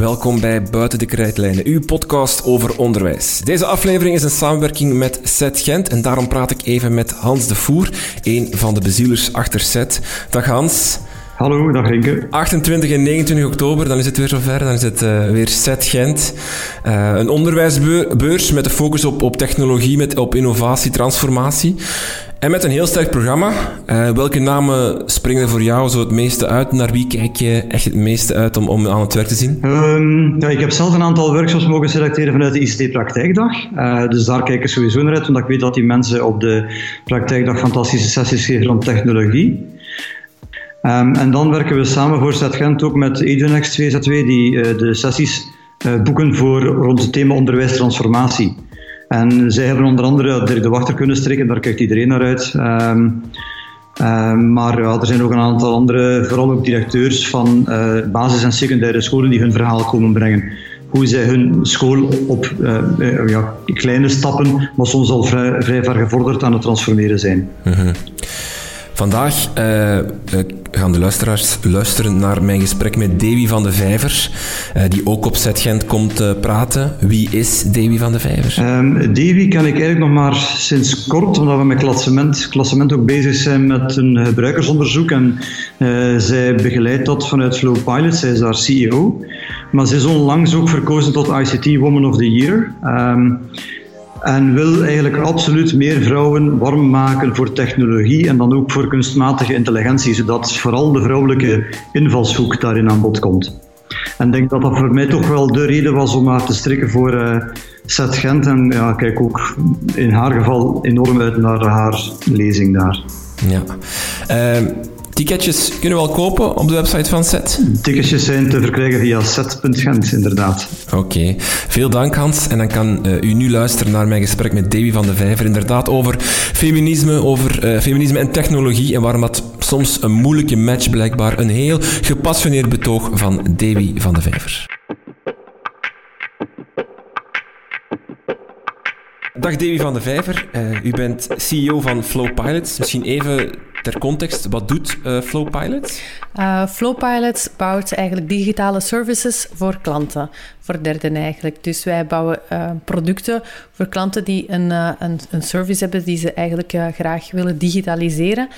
Welkom bij Buiten de Krijtlijnen, uw podcast over onderwijs. Deze aflevering is een samenwerking met SET Gent en daarom praat ik even met Hans de Voer, een van de bezielers achter SET. Dag Hans. Hallo, dag Rinke. 28 en 29 oktober, dan is het weer zover. Dan is het uh, weer SET Gent. Uh, een onderwijsbeurs met de focus op, op technologie, met, op innovatie, transformatie. En met een heel sterk programma. Uh, welke namen springen voor jou zo het meeste uit? Naar wie kijk je echt het meeste uit om, om aan het werk te zien? Um, ja, ik heb zelf een aantal workshops mogen selecteren vanuit de ICT-praktijkdag. Uh, dus daar kijk ik sowieso naar uit, want ik weet dat die mensen op de praktijkdag fantastische sessies geven rond technologie. Um, en dan werken we samen voor Gent ook met EduNext 2Z2, die uh, de sessies boeken voor rond het thema onderwijstransformatie. En zij hebben onder andere Dirk de Wachter kunnen strikken, daar kijkt iedereen naar uit. Um, um, maar er zijn ook een aantal andere, vooral ook directeurs van uh, basis- en secundaire scholen die hun verhaal komen brengen. Hoe zij hun school op uh, ja, kleine stappen, maar soms al vrij, vrij ver gevorderd aan het transformeren zijn. -hmm. Vandaag uh, gaan de luisteraars luisteren naar mijn gesprek met Davy van de Vijver, uh, die ook op Zet Gent komt praten. Wie is Davy van de Vijver? Um, Davy ken ik eigenlijk nog maar sinds kort, omdat we met klassement, klassement ook bezig zijn met een gebruikersonderzoek. En zij begeleidt dat vanuit Flow Pilot, zij is daar CEO. Maar ze is onlangs ook verkozen tot ICT Woman of the Year. Um, en wil eigenlijk absoluut meer vrouwen warm maken voor technologie en dan ook voor kunstmatige intelligentie, zodat vooral de vrouwelijke invalshoek daarin aan bod komt. En ik denk dat dat voor mij toch wel de reden was om haar te strikken voor uh, Gent. En ja, kijk ook in haar geval enorm uit naar haar lezing daar. Ja. Uh, Ticketjes kunnen we al kopen op de website van SET? Ticketjes zijn te verkrijgen via set.gent, inderdaad. Oké, okay. veel dank Hans. En dan kan uh, u nu luisteren naar mijn gesprek met Davy van de Vijver. Inderdaad over feminisme, over uh, feminisme en technologie en waarom dat soms een moeilijke match blijkbaar. Een heel gepassioneerd betoog van Davy van de Vijver. Dag Davy van de Vijver, uh, u bent CEO van Flow Pilots. Misschien even ter context, wat doet uh, Flow Pilots? Uh, Flow Pilots bouwt eigenlijk digitale services voor klanten, voor derden eigenlijk. Dus wij bouwen uh, producten voor klanten die een, een, een, service hebben die ze eigenlijk graag willen digitaliseren.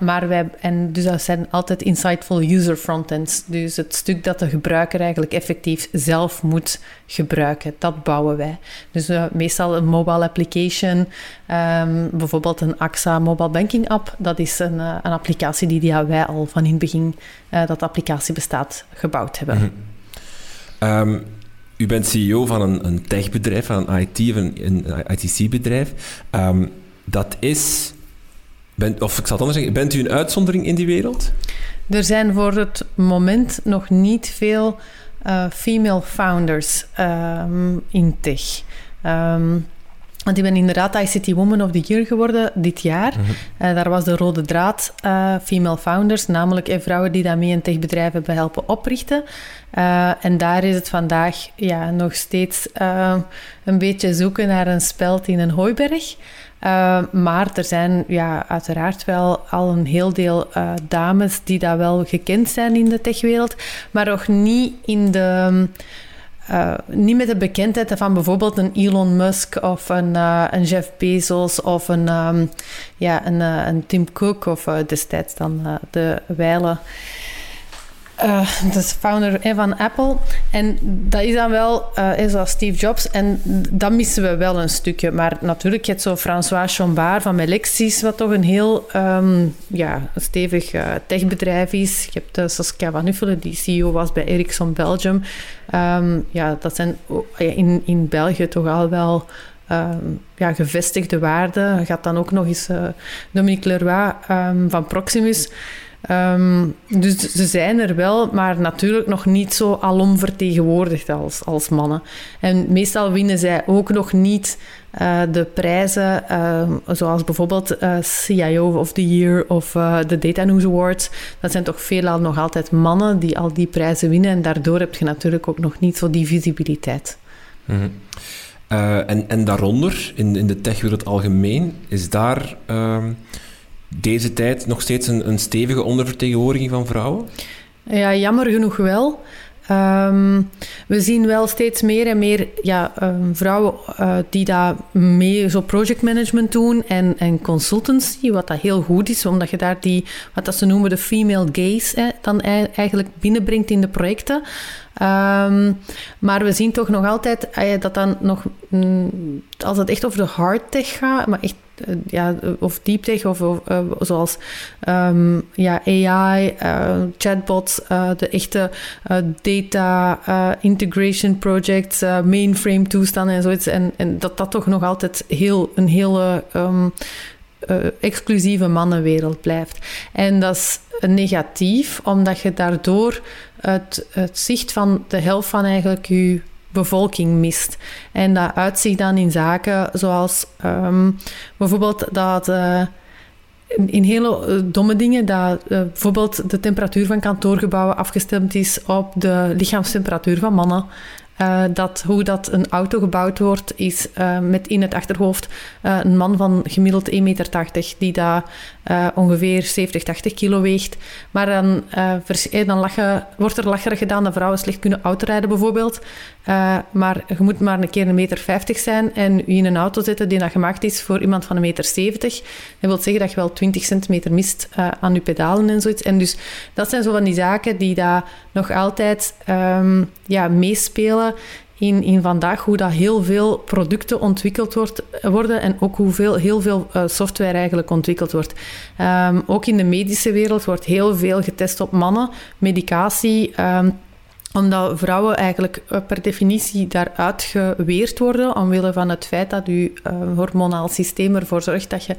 maar wij, en dus dat zijn altijd insightful user frontends. Dus het stuk dat de gebruiker eigenlijk effectief zelf moet gebruiken, dat bouwen wij. Dus meestal een mobile application, um, bijvoorbeeld een AXA mobile banking app, dat is een, een applicatie die, die wij al van in het begin dat applicatie bestaat gebouwd hebben. -hmm. Um, u bent CEO van een, een techbedrijf, van een IT of een, ITC-bedrijf. Um, dat is, ben, of ik zal het anders zeggen, bent u een uitzondering in die wereld? Er zijn voor het moment nog niet veel uh, female founders um, in tech. Want ik ben inderdaad ICT Woman of the Year geworden dit jaar. Mm -hmm. uh, daar was de rode draad uh, female founders, namelijk uh, vrouwen die daarmee een techbedrijf hebben helpen oprichten. en daar is het vandaag ja, nog steeds een beetje zoeken naar een speld in een hooiberg. maar er zijn ja, uiteraard wel al een heel deel dames die daar wel gekend zijn in de techwereld, maar nog niet in de... Uh, niet met de bekendheid van bijvoorbeeld een Elon Musk of een, uh, een Jeff Bezos of een, um, ja, een, uh, een Tim Cook of destijds dan de wijle uh, de founder eh, van Apple. En dat is dan wel, uh, is zoals Steve Jobs. En dat missen we wel een stukje. Maar natuurlijk, je hebt zo François Chambard van Melexis, wat toch een heel um, ja, stevig uh, techbedrijf is. Je hebt Saskia Van Uffelen, die CEO was bij Ericsson Belgium. Um, ja, dat zijn in, in België toch al wel... Um, ja, gevestigde waarden. Gaat dan ook nog eens Dominique Leroy van Proximus... Um, dus ze zijn er wel, maar natuurlijk nog niet zo alom vertegenwoordigd als, als mannen. En meestal winnen zij ook nog niet uh, de prijzen, uh, zoals bijvoorbeeld uh, CIO of the Year of de Data News Awards. Dat zijn toch veelal nog altijd mannen die al die prijzen winnen. En daardoor heb je natuurlijk ook nog niet zo die visibiliteit. Mm -hmm. en, en daaronder, in, in de techwereld algemeen, is daar deze tijd nog steeds een, stevige ondervertegenwoordiging van vrouwen? Ja, jammer genoeg wel. Ehm, we zien wel steeds meer en meer ja, ehm, vrouwen uh, die daar mee zo projectmanagement doen en, en consultancy, wat dat heel goed is, omdat je daar die, wat dat ze noemen de female gaze, dan eigenlijk binnenbrengt in de projecten. Um, maar we zien toch nog altijd uh, dat dan nog, mm, als het echt over de hard tech gaat, maar echt eh, ja, of deep tech of, of uh, zoals um, ja, AI, chatbots, de echte data integration projects, mainframe toestanden en zoiets. En, en dat dat toch nog altijd heel, een hele um, exclusieve mannenwereld blijft. En dat is negatief, omdat je daardoor het, het zicht van de helft van eigenlijk je bevolking mist. En dat uitzicht dan in zaken zoals um, bijvoorbeeld dat. Uh, in hele uh, domme dingen, dat uh, bijvoorbeeld de temperatuur van kantoorgebouwen afgestemd is op de lichaamstemperatuur van mannen. Dat hoe dat een auto gebouwd wordt, is met in het achterhoofd een man van gemiddeld 1,80 meter, die daar ongeveer 70, 80 kilo weegt. Maar dan, dan lachen, wordt er lacherig gedaan dat vrouwen slecht kunnen autorijden, bijvoorbeeld. maar je moet maar een keer een meter 50 zijn en je in een auto zetten die dat gemaakt is voor iemand van een meter 70. Dat wil zeggen dat je wel 20 centimeter mist aan je pedalen en zoiets. En dus dat zijn zo van die zaken die daar nog altijd um, ja, meespelen in, in vandaag hoe dat heel veel producten ontwikkeld wordt, worden en ook hoeveel heel veel uh, software eigenlijk ontwikkeld wordt. Um, ook in de medische wereld wordt heel veel getest op mannen, medicatie. Um, omdat vrouwen eigenlijk eh, per definitie daaruit geweerd worden, omwille van het feit dat je uh, hormonaal systeem ervoor zorgt dat je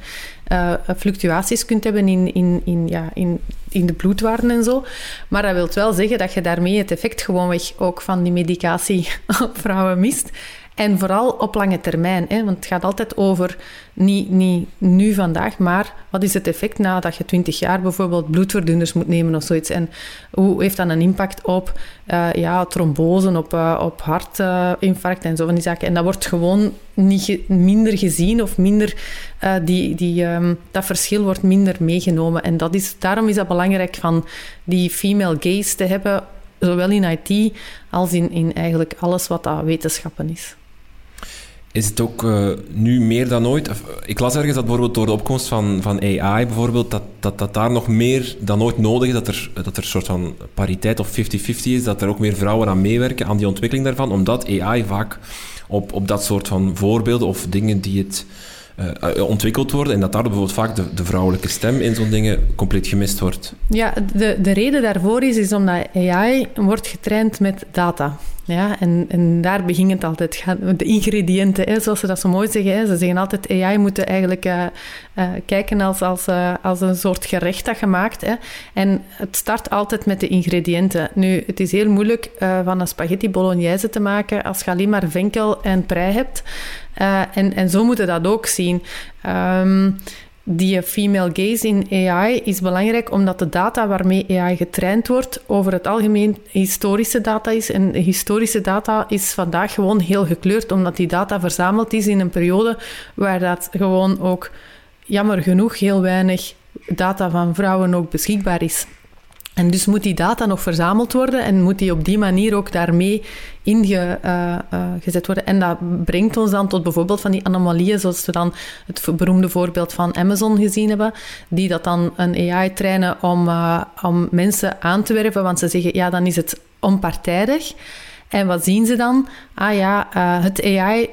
uh, fluctuaties kunt hebben in, in, in, ja, in, in de bloedwaarden en zo. Maar dat wil wel zeggen dat je daarmee het effect gewoonweg ook van die medicatie op vrouwen mist. En vooral op lange termijn. Hè? Want het gaat altijd over, niet, niet nu vandaag, maar wat is het effect nadat je 20 jaar bijvoorbeeld bloedverdunners moet nemen of zoiets. En hoe heeft dat een impact op uh, ja, trombose, op, uh, op hartinfarct en zo van die zaken. En dat wordt gewoon niet minder gezien of minder, uh, die, die, um, dat verschil wordt minder meegenomen. En dat is, daarom is dat belangrijk van die female gaze te hebben, zowel in IT als in, in eigenlijk alles wat dat wetenschappen is is het ook uh, nu meer dan ooit... Ik las ergens dat bijvoorbeeld door de opkomst van, van AI bijvoorbeeld, dat, dat, dat daar nog meer dan ooit nodig is, dat er, dat er een soort van pariteit of 50-50 is, dat er ook meer vrouwen aan meewerken, aan die ontwikkeling daarvan, omdat AI vaak op, op dat soort van voorbeelden of dingen die het uh, ontwikkeld worden en dat daar bijvoorbeeld vaak de, de vrouwelijke stem in zo'n dingen compleet gemist wordt. Ja, de, de reden daarvoor is, is omdat AI wordt getraind met data. Ja, en, en daar begint het altijd. De ingrediënten, hè, zoals ze dat zo mooi zeggen. Hè. Ze zeggen altijd, AI moet eigenlijk uh, uh, kijken als, als, uh, als een soort gerecht dat gemaakt. Hè. En het start altijd met de ingrediënten. Nu, het is heel moeilijk van een spaghetti bolognese te maken als je alleen maar venkel en prei hebt. en, en zo moeten dat ook zien. Um, die female gaze in AI is belangrijk omdat de data waarmee AI getraind wordt over het algemeen historische data is. En historische data is vandaag gewoon heel gekleurd, omdat die data verzameld is in een periode waar dat gewoon ook, jammer genoeg, heel weinig data van vrouwen ook beschikbaar is. En dus moet die data nog verzameld worden en moet die op die manier ook daarmee ingezet uh, uh, worden. En dat brengt ons dan tot bijvoorbeeld van die anomalieën, zoals we dan het beroemde voorbeeld van Amazon gezien hebben, die dat dan een AI trainen om, uh, om mensen aan te werven, want ze zeggen, ja, dan is het onpartijdig. En wat zien ze dan? Ah ja, het AI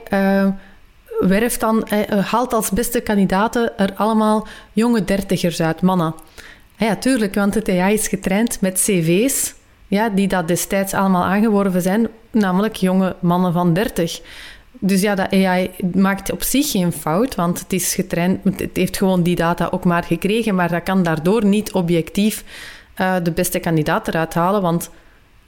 werft dan, haalt als beste kandidaten er allemaal jonge dertigers uit, mannen. Ja, tuurlijk, want het AI is getraind met cv's ja, die dat destijds allemaal aangeworven zijn, namelijk jonge mannen van 30. Dus ja, dat AI maakt op zich geen fout, want het is getraind, het heeft gewoon die data ook maar gekregen, maar dat kan daardoor niet objectief uh, de beste kandidaat eruit halen, want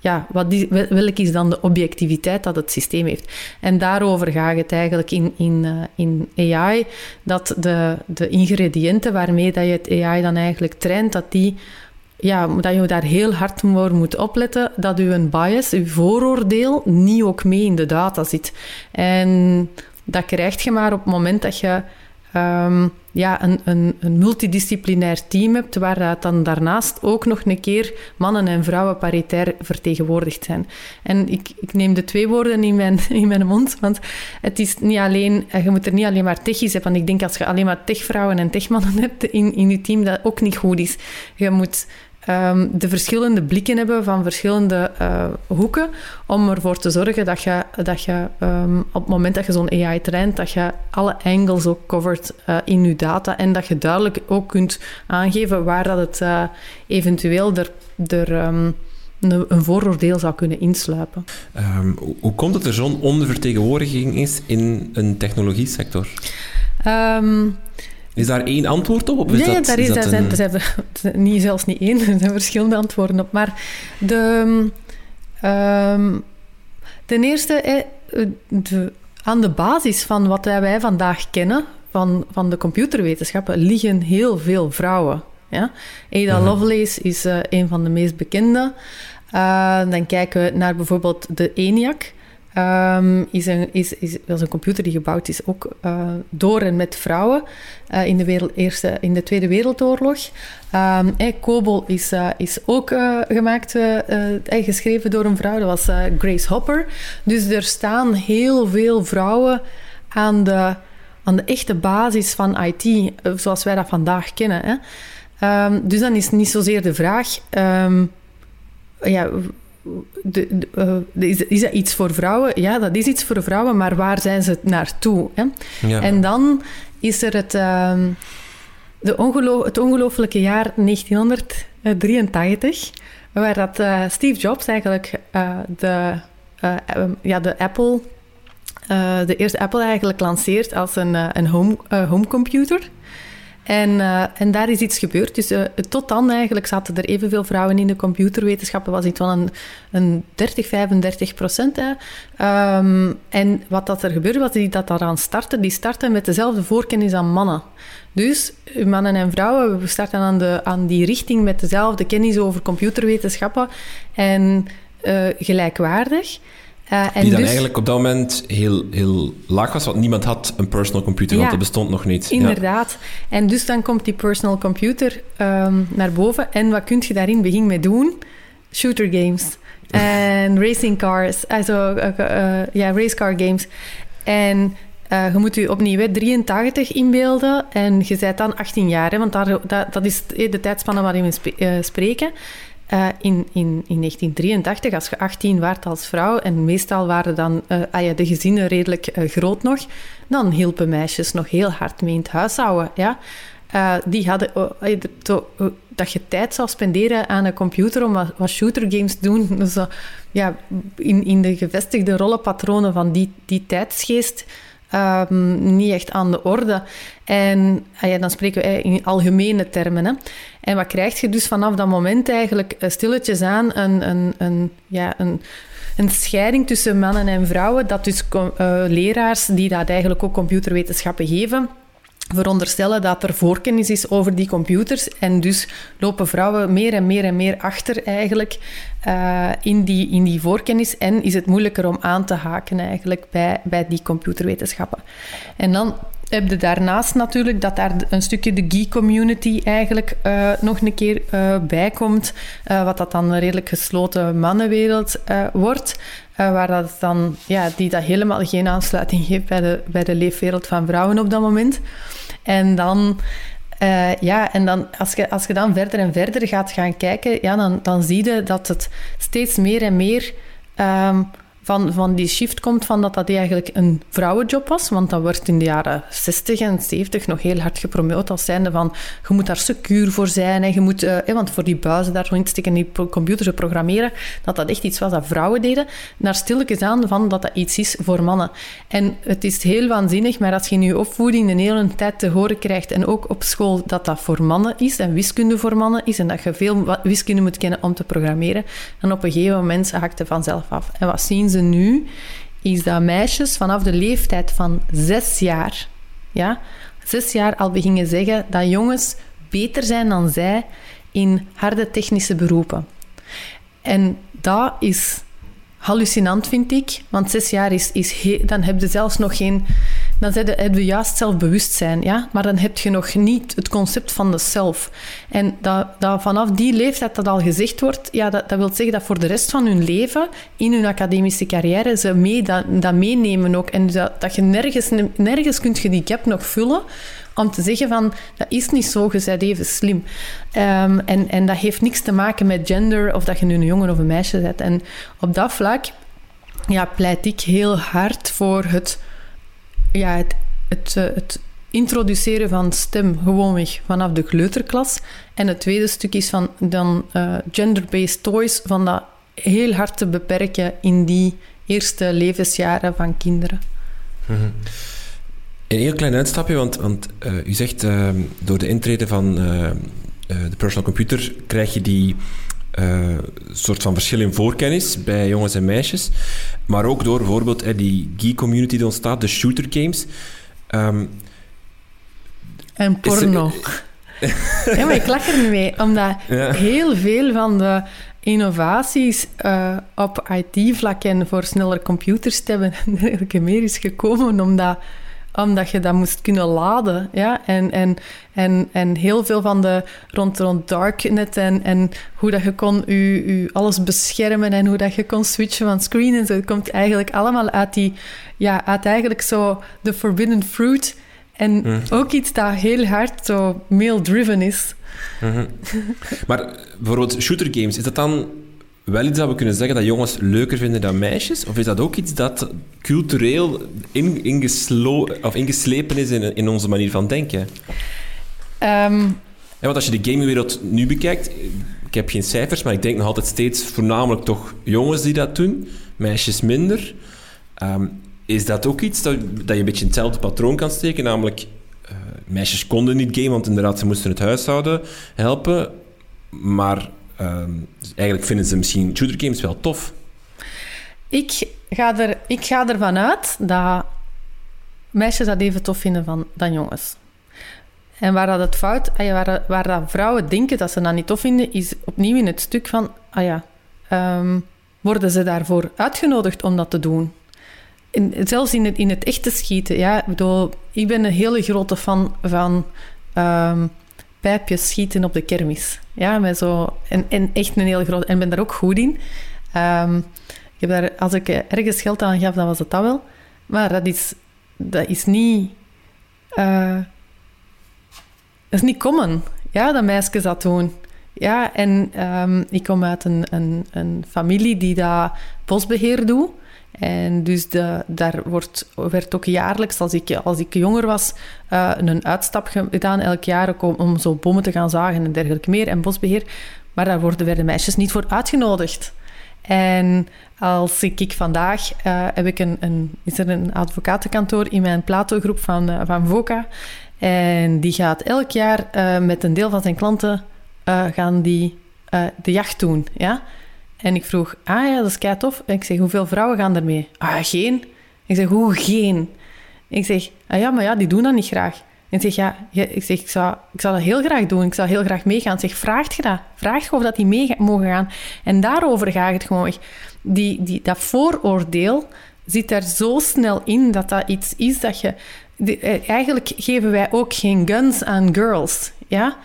ja, wat die, welk is dan de objectiviteit dat het systeem heeft? En daarover gaat het eigenlijk in, in, uh, in AI, dat de, de ingrediënten waarmee dat je het AI dan eigenlijk traint, dat die ja, dat je daar heel hard voor moet opletten dat een bias, je vooroordeel, niet ook mee in de data zit. En dat krijg je maar op het moment dat je ehm, ja, een, een, een, multidisciplinair team hebt, waar dan daarnaast ook nog een keer mannen en vrouwen paritair vertegenwoordigd zijn. En ik, ik neem de twee woorden in mijn, in mijn mond, want het is niet alleen, eh, je moet er niet alleen maar techjes hebben, want ik denk als je alleen maar techvrouwen en techmannen hebt in, in je team, dat ook niet goed is. Je moet um, de verschillende blikken hebben van verschillende uh, hoeken om ervoor te zorgen dat je, dat je um, op het moment dat je zo'n AI traint, dat je alle angles ook covert uh, in je data en dat je duidelijk ook kunt aangeven waar dat het uh, eventueel er, er um, een, een, vooroordeel zou kunnen insluipen. Um, hoe komt het er zo'n ondervertegenwoordiging is in een technologie-sector? Um, is daar één antwoord op? Of is nee, dat, daar is, zijn, er zijn niet, zelfs niet één, er zijn verschillende antwoorden op. Maar de, um, ten eerste, de, aan de basis van wat wij vandaag kennen, van, van de computerwetenschappen, liggen heel veel vrouwen. Ja? Ada mhm. Lovelace is uh, een van de meest bekende. Uh, dan kijken we naar bijvoorbeeld de ENIAC. Um, is een, is, is, is een computer die gebouwd is ook uh, door en met vrouwen uh, in, de wereld, eerste, in de Tweede Wereldoorlog. Um, eh, COBOL is, uh, is ook gemaakt, geschreven door een vrouw, dat was Grace Hopper. Dus er staan heel veel vrouwen aan de, aan de echte basis van IT, zoals wij dat vandaag kennen. Hè. Um, dus dan is niet zozeer de vraag... ja, de, uh, is, is, dat iets voor vrouwen? Ja, dat is iets voor vrouwen, maar waar zijn ze naartoe? Hè? Ja. En dan is er het, uh, de ongeloof, het ongelooflijke jaar 1983, waar dat, uh, Steve Jobs eigenlijk eh, de, ja, de Apple, de eerste Apple eigenlijk lanceert als een, een home, homecomputer. En, uh, en daar is iets gebeurd. Dus uh, tot dan eigenlijk zaten er evenveel vrouwen in de computerwetenschappen. was iets van een, een 30, 35 procent. Um, en wat dat er gebeurde, was die dat daaraan starten. Die starten met dezelfde voorkennis aan mannen. Dus mannen en vrouwen, we starten aan, de, aan die richting met dezelfde kennis over computerwetenschappen. En gelijkwaardig. Uh, en die dan dus, eigenlijk op dat moment heel, heel laag was, want niemand had een personal computer, want dat bestond nog niet. Inderdaad. Ja. En dus dan komt die personal computer um, naar boven. En wat kun je daarin beginnen mee doen? Shooter games. en racing cars. Also, uh, uh, ja, racecar games. En uh, je moet je opnieuw 83 inbeelden en je bent dan 18 jaar, hè, want daar, dat, dat is de tijdspanne waarin we sp uh, spreken. Uh, in, in, in 1983, als je 18 waart als vrouw, en meestal waren dan uh, ah ja, de gezinnen redelijk uh, groot nog, dan hielpen meisjes nog heel hard mee in het huishouden. Ja? die hadden dat je tijd zou spenderen aan een computer om wat, wat shootergames te doen. Dus, ja, in, in de gevestigde rollenpatronen van die, die tijdsgeest um, niet echt aan de orde. En ah ja, dan spreken we in algemene termen. Hè. En wat krijg je dus vanaf dat moment eigenlijk eh, stilletjes aan een, een, een, ja, een, een scheiding tussen mannen en vrouwen, dat dus uh, leraars die dat eigenlijk ook computerwetenschappen geven, veronderstellen dat er voorkennis is over die computers. En dus lopen vrouwen meer en meer en meer achter eigenlijk uh, in, die, in die voorkennis. En is het moeilijker om aan te haken eigenlijk bij, bij die computerwetenschappen. En dan heb je daarnaast natuurlijk dat daar een stukje de geek-community eigenlijk uh, nog een keer uh, bij komt. Wat dat dan een redelijk gesloten mannenwereld wordt. waar dat dan, ja, die dat helemaal geen aansluiting geeft bij de, bij de leefwereld van vrouwen op dat moment. En dan... ja, en dan, als, je, als je dan verder en verder gaat gaan kijken, ja, dan, dan zie je dat het steeds meer en meer um, van, van die shift komt van dat dat eigenlijk een vrouwenjob was. Want dat wordt in de jaren 60 en 70 nog heel hard gepromoot als zijnde van je moet daar secuur voor zijn. En je moet, uh, want voor die buizen daar te steken en die computers programmeren, dat dat echt iets was dat vrouwen deden. Naar stilletjes aan van dat dat iets is voor mannen. En het is heel waanzinnig, maar als je in je opvoeding een hele tijd te horen krijgt en ook op school dat dat voor mannen is en wiskunde voor mannen is en dat je veel wiskunde moet kennen om te programmeren, dan op een gegeven moment haakt het vanzelf af. En wat zien ze nu, is dat meisjes vanaf de leeftijd van zes jaar, ja, zes jaar al beginnen zeggen dat jongens beter zijn dan zij in harde technische beroepen. En dat is hallucinant, vind ik. Want zes jaar is... is dan heb je zelfs nog geen, dan heb je juist zelfbewustzijn, ja? maar dan heb je nog niet het concept van de zelf. En dat, dat vanaf die leeftijd dat al gezegd wordt, ja, dat, dat wil zeggen dat voor de rest van hun leven, in hun academische carrière, ze mee, dat, dat meenemen ook. En dat, dat je nergens, nergens kunt je die gap nog vullen om te zeggen van, dat is niet zo, je bent even slim. Um, en, en dat heeft niks te maken met gender, of dat je nu een jongen of een meisje bent. En op dat vlak ja, pleit ik heel hard voor het, ja, het, het, eh, het introduceren van stem gewoonweg vanaf de kleuterklas. En het tweede stuk is van dan uh, gender-based toys, van dat heel hard te beperken in die eerste levensjaren van kinderen. Een heel klein uitstapje, want, want uh, u zegt uh, door de intrede van de personal computer krijg je die uh, soort van verschil in voorkennis bij jongens en meisjes. Maar ook door bijvoorbeeld die geek-community die ontstaat, de shooter games. Um, en porno. ja, maar ik lach er nu mee, omdat heel veel van de innovaties uh, op IT-vlak en voor sneller computers hebben en meer is gekomen omdat omdat je dat moest kunnen laden. Ja? En, en, en, en heel veel van de rond, rond darknet en, en hoe dat je kon je, je alles beschermen en hoe dat je kon switchen van screen en zo, dat komt eigenlijk allemaal uit die, ja, uit eigenlijk zo de forbidden fruit. En mm. ook iets dat heel hard zo male-driven is. Mm -hmm. maar bijvoorbeeld shooter games, is dat dan wel iets dat we kunnen zeggen dat jongens leuker vinden dan meisjes? Of is dat ook iets dat cultureel in, ingeslo, of ingeslepen is in, in onze manier van denken? Um... Ja, want als je de gamingwereld nu bekijkt, ik heb geen cijfers, maar ik denk nog altijd steeds voornamelijk toch jongens die dat doen, meisjes minder. Um, is dat ook iets dat, dat je een beetje in hetzelfde patroon kan steken? Namelijk, uh, meisjes konden niet gamen, want inderdaad, ze moesten het huishouden helpen. Maar Um, eigenlijk vinden ze misschien shooter games wel tof. Ik ga, er, ik ga ervan uit dat meisjes dat even tof vinden van, dan jongens. En waar dat het fout, ah waar, waar dat vrouwen denken dat ze dat niet tof vinden, is opnieuw in het stuk van, ah ja, um, worden ze daarvoor uitgenodigd om dat te doen? In, zelfs in het, in het echte schieten, ja. Ik, bedoel, ik ben een hele grote fan van um, pijpjes schieten op de kermis. Ja, met zo, en, echt een heel groot... En ben daar ook goed in. Um, ik heb daar, als ik ergens geld aan gaf, dan was het dat wel. Maar dat is, dat is niet... Dat is niet common, ja, dat meisjes dat doen. Ja, en um, ik kom uit een, een, een familie die dat bosbeheer doet. En dus daar wordt, werd ook jaarlijks, als ik, als ik jonger was, uh, een uitstap gedaan elk jaar om, om zo bomen te gaan zagen en dergelijke meer en bosbeheer. Maar daar worden, werden meisjes niet voor uitgenodigd. En als ik, ik vandaag uh, heb ik een, een, is er een advocatenkantoor in mijn Plato-groep van, uh, van VOCA. En die gaat elk jaar met een deel van zijn klanten gaan die, de jacht doen. Ja? En ik vroeg, ah ja, dat is kei tof. En ik zeg, hoeveel vrouwen gaan ermee? Ah, geen. Ik zeg, hoe geen? Ik zeg, ah ja, maar ja, die doen dat niet graag. En ik zeg, ja, ik, zeg, ik, zou, ik zou dat heel graag doen. Ik zou heel graag meegaan. Ik zeg, vraagt je dat? Vraag je of dat die mee mogen gaan? En daarover gaat het gewoon. Die, die, dat vooroordeel zit er zo snel in dat dat iets is dat je... Eh, eigenlijk geven wij ook geen guns aan girls, ja?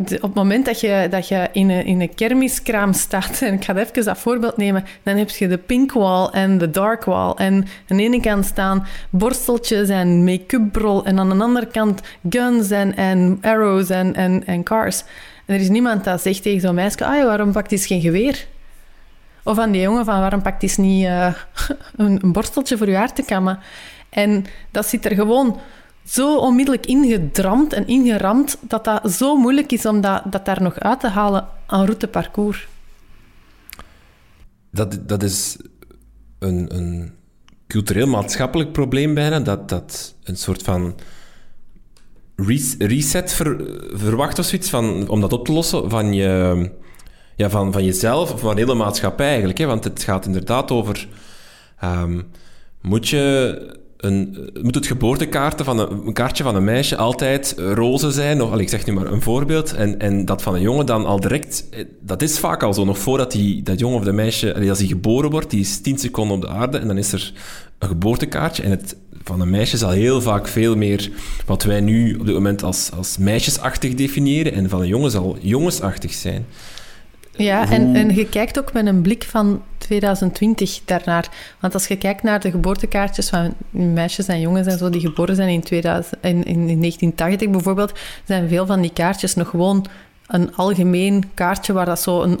Op het moment dat je, dat je in, een, in een kermiskraam staat, en ik ga even dat voorbeeld nemen, dan heb je de pink wall en de dark wall. En aan de ene kant staan borsteltjes en make-up brol, en aan de andere kant guns en, en arrows en, en, cars. En er is niemand dat zegt tegen zo'n meisje, ah, waarom pakt hij geen geweer? Of aan die jongen van, waarom pakt hij niet uh, een, een borsteltje voor je haar te kammen? En dat zit er gewoon zo onmiddellijk ingedramd en ingeramd dat dat zo moeilijk is om dat, dat daar nog uit te halen aan routeparcours. Dat, dat is een, een cultureel-maatschappelijk probleem bijna, dat, dat een soort van reset verwacht of zoiets, van, om dat op te lossen van, je, ja, van, van jezelf of van de hele maatschappij eigenlijk. Hè? Want het gaat inderdaad over... Um, moet je een, moet het geboortekaartje van een, kaartje van een meisje altijd roze zijn? Of, ik zeg nu maar een voorbeeld. En, en dat van een jongen dan al direct... Eh, dat is vaak al zo. Nog voordat die, dat jongen of de meisje... Als hij geboren wordt, die is tien seconden op de aarde. En dan is er een geboortekaartje. En het van een meisje zal heel vaak veel meer... Wat wij nu op dit moment als, als meisjesachtig definiëren. En van een jongen zal jongensachtig zijn. Ja, en, en je kijkt ook met een blik van 2020 daarnaar. Want als je kijkt naar de geboortekaartjes van meisjes en jongens en zo die geboren zijn in, 2000, in, in 1980 bijvoorbeeld, zijn veel van die kaartjes nog gewoon een algemeen kaartje waar dat zo een